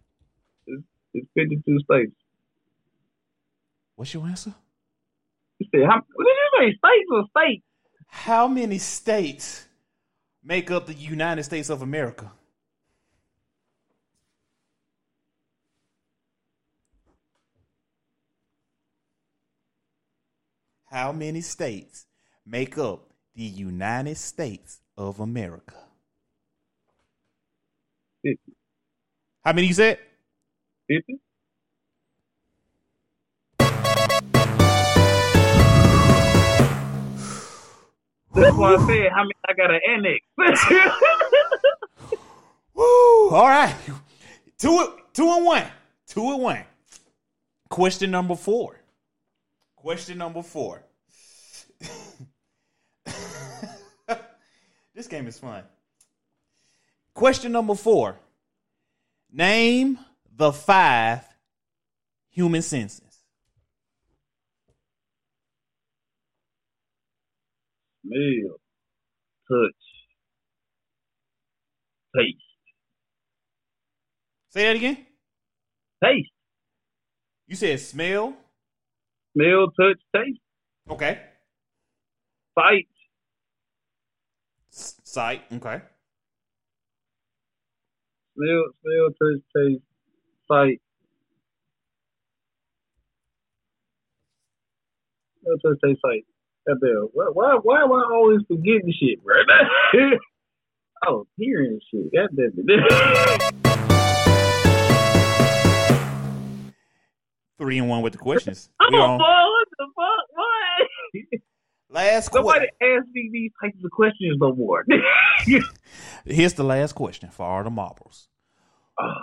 It's 52 states. What's your answer? You said, how, did you say? States or states? How many states make up the United States of America? How many states make up the United States of America? 50. How many you said? 50? That's why I said, how many I got an annex? Woo! All right. Two, two and one. Two and one. Question number four. Question number four. this game is fun. Question number four. Name the five human senses. Smell, touch, taste. Say that again. Taste. You said smell. Smell, touch, taste. Okay. Sight. Sight. Okay. Smell, smell, touch, taste, sight. Smell, touch, taste, sight. Goddamn. Why, why, why am I always forgetting shit, bro? I was hearing shit. Goddamn it. Three and one with the questions. I'm oh, We a on- fuck. What the fuck? What? Last Nobody question. asked me these types of questions no more. Here's the last question for all the marbles. Ah.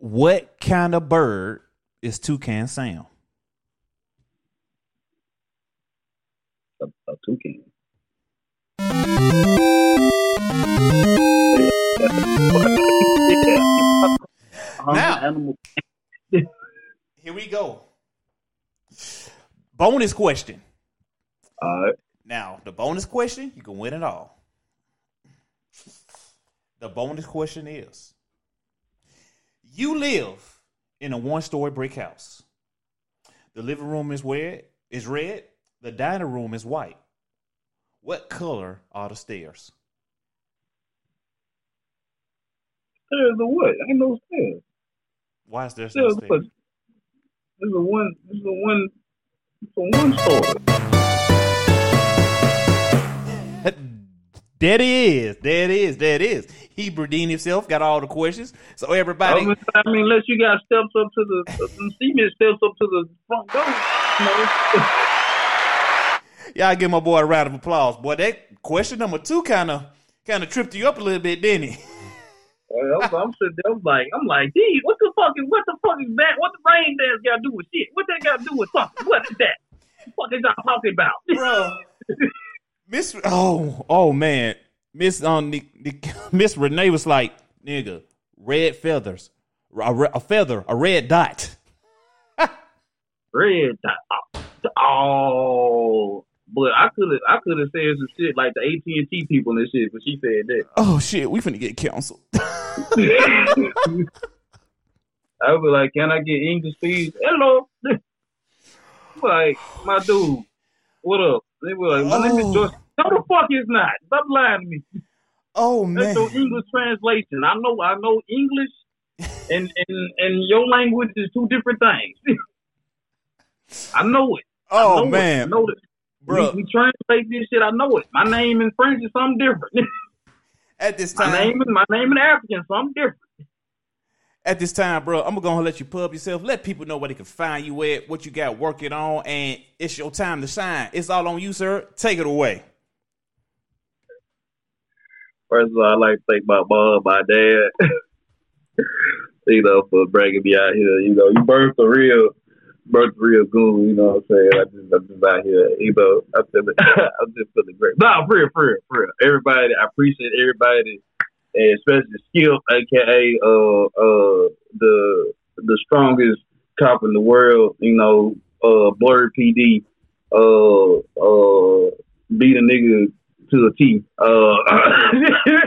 What kind of bird is Toucan Sam? a, a toucan. Now. Here we go. Bonus question. All right. Now, the bonus question, you can win it all. The bonus question is You live in a one story brick house. The living room is red, is red, the dining room is white. What color are the stairs? Stairs or what? Ain't no stairs. Why is there Stairs what? stairs? This is a one. This is a one. It's a one story. There it is. There it is. There it is. He redeemed himself, got all the questions. So everybody, I mean, I mean, unless you got steps up to the, the cement steps up to the front door. You know? y'all give my boy a round of applause. Boy, that question number two kind of kind of tripped you up a little bit, didn't he? I'm, I'm sitting there, I'm like, I'm like, geez, what the fuck is, what the fuck is that? What the rain dance got to do with shit? What that got to do with something? What is that? What is y'all talking about? bro. Miss, oh, oh man, Miss um, Ni- Ni- Miss Renee was like, nigga, red feathers, a, re- a feather, a red dot. Red dot. Oh, but I could have, I could have said some shit like the AT and T people and shit, but she said that. Oh shit, we finna get canceled. I be like, can I get English please? Hello. like, my dude, what up? They were my name is Oh. Joyce. No, the fuck is not. Stop lying to me. oh That's man, your English translation. I know, I know English, and and and your language is two different things. I know it. I oh man, It. I know it. bro. We, we translate this shit. I know it. My name in French is something different. At this time, my name, in- my name in African, something different. At this time, bro, I'm gonna let you pub yourself. Let people know where they can find you at, what you got working on, and it's your time to shine. It's all on you, sir. Take it away. First of all, I'd like to thank my mom, my dad, you know, for bringing me out here. You know, you birthed a real, birthed a real goon. You know what I'm saying? I just, I'm just out here. You know, I'm feeling, I'm just feeling great. No, for real, for real, for real. Everybody, I appreciate everybody, and especially Skip, aka uh uh the the strongest cop in the world. You know, uh, Blerd PD, uh uh, beat a nigga to a T. Uh,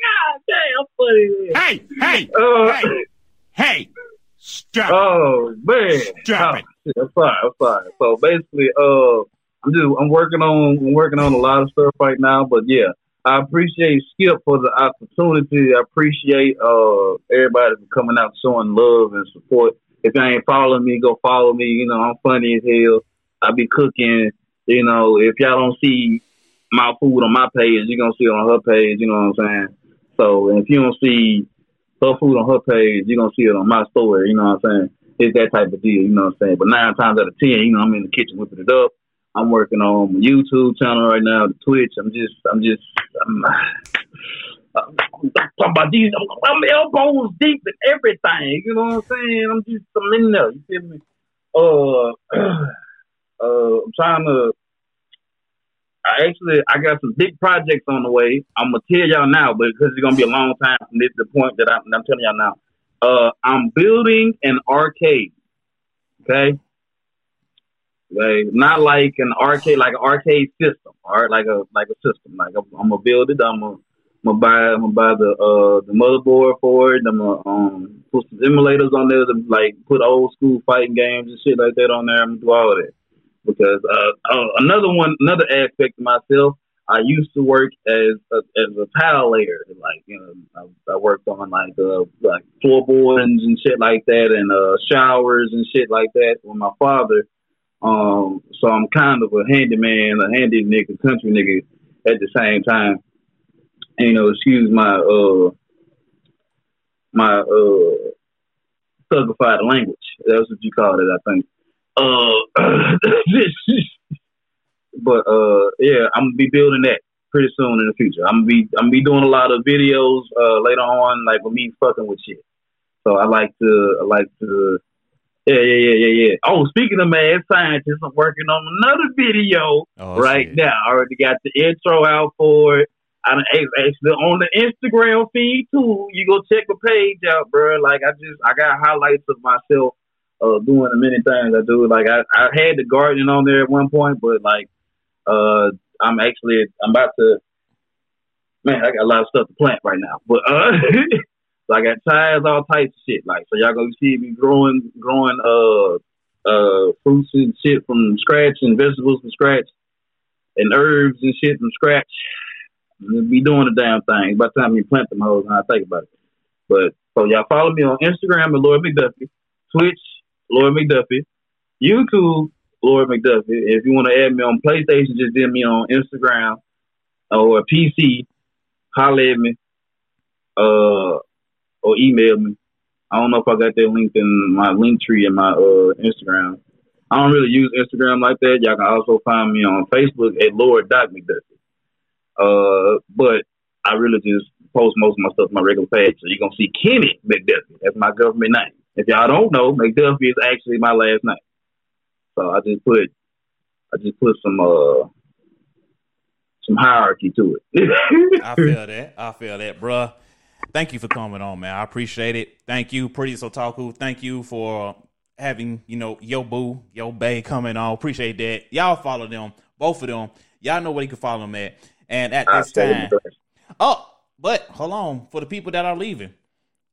God damn, funny. Hey, hey, Uh, hey, hey! Stop oh man, Stop Oh, it. shit, I'm sorry, I'm sorry. So basically, uh, I'm just I'm working on I'm working on a lot of stuff right now, but yeah. I appreciate Skip for the opportunity. I appreciate uh everybody for coming out showing love and support. If you ain't following me, go follow me. You know, I'm funny as hell. I be cooking. You know, if y'all don't see my food on my page, you're gonna see it on her page, you know what I'm saying? So if you don't see her food on her page, you're gonna see it on my story, you know what I'm saying? It's that type of deal, you know what I'm saying? But nine times out of ten, you know, I'm in the kitchen whipping it up. I'm working on YouTube channel right now, the Twitch. I'm just, I'm just, I'm, I'm talking about these. I'm, I'm elbows deep in everything. You know what I'm saying? I'm just, I'm in there. You feel me? Uh, uh, I'm trying to. I actually, I got some big projects on the way. I'm gonna tell y'all now, but because it's gonna be a long time from this the point that I'm, I'm telling y'all now. Uh, I'm building an arcade. Okay. Like not like an arcade, like an arcade system, all right, like a like a system. Like I'm, I'm gonna build it. I'm gonna, I'm gonna buy, I'm gonna buy the uh the motherboard for it. I'm gonna um put some emulators on there to like put old school fighting games and shit like that on there. I'm gonna do all of that because uh, uh another one, another aspect of myself. I used to work as a, as a tile layer, like you know, I, I worked on like uh like floorboards and shit like that, and uh showers and shit like that with my father. Um, so I'm kind of a handyman, a handy nigga, country nigga at the same time. And, you know, excuse my uh my uh thugified language. That's what you call it, I think. Uh but uh yeah, I'm gonna be building that pretty soon in the future. I'm gonna be I'm gonna be doing a lot of videos uh later on, like with me fucking with shit. So I like to I like to yeah, yeah, yeah, yeah, yeah. Oh, speaking of mad scientists, I'm working on another video Oh, right shit. now. I already got the intro out for it. I done, it's actually on the Instagram feed too. You go check the page out, bro. Like I just I got highlights of myself uh doing the many things I do. Like I, I had the gardening on there at one point, but like uh I'm actually I'm about to man, I got a lot of stuff to plant right now. But uh so I got ties, all types of shit. Like so y'all gonna see me growing growing uh uh fruits and shit from scratch and vegetables from scratch and herbs and shit from scratch. We'll be doing the damn thing. By the time you plant them hoes and I think about it. But so y'all follow me on Instagram at Lord McDuffie, Twitch, Lord McDuffie, YouTube, Lord McDuffie. If you want to add me on PlayStation, just DM me on Instagram or PC, holler at me, uh, or email me. I don't know if I got that linked in my link tree in my uh Instagram. I don't really use Instagram like that. Y'all can also find me on Facebook at Lord Doc McDuffie. Uh, but I really just post most of my stuff on my regular page. So you're gonna see Kenny McDuffie. That's my government name. If y'all don't know, McDuffie is actually my last name. So I just put I just put some uh some hierarchy to it. I feel that. I feel that, bruh. Thank you for coming on, man. I appreciate it. Thank you, Pretty Sotaku. Thank you for having, you know, Yo Boo, Yo Bay coming on. Appreciate that. Y'all follow them, both of them. Y'all know where you can follow them at. And at this time, oh, but hold on. For the people that are leaving,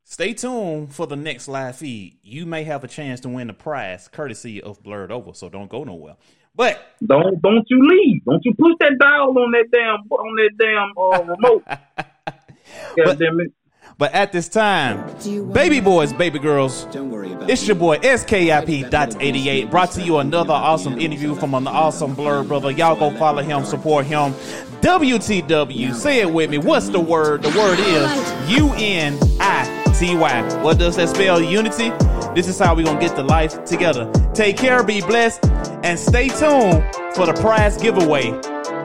stay tuned for the next live feed. You may have a chance to win the prize courtesy of Blerdover, so don't go nowhere. But Don't don't you leave. Don't you push that dial on that damn on that damn uh, remote. God But- damn it. But at this time, Do you want baby boys, baby girls, Don't worry about It's your boy SKIP.88 brought to you another awesome interview from an awesome blerd brother. Y'all go follow him, support him. WTW, say it with me. What's the word? The word is U N I T Y. What does that spell? Unity. This is how we gonna get the life together. Take care, be blessed, and stay tuned for the prize giveaway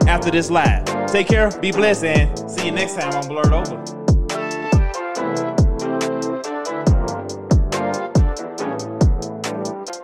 after this live. Take care, be blessed, and see you next time on Blerdover.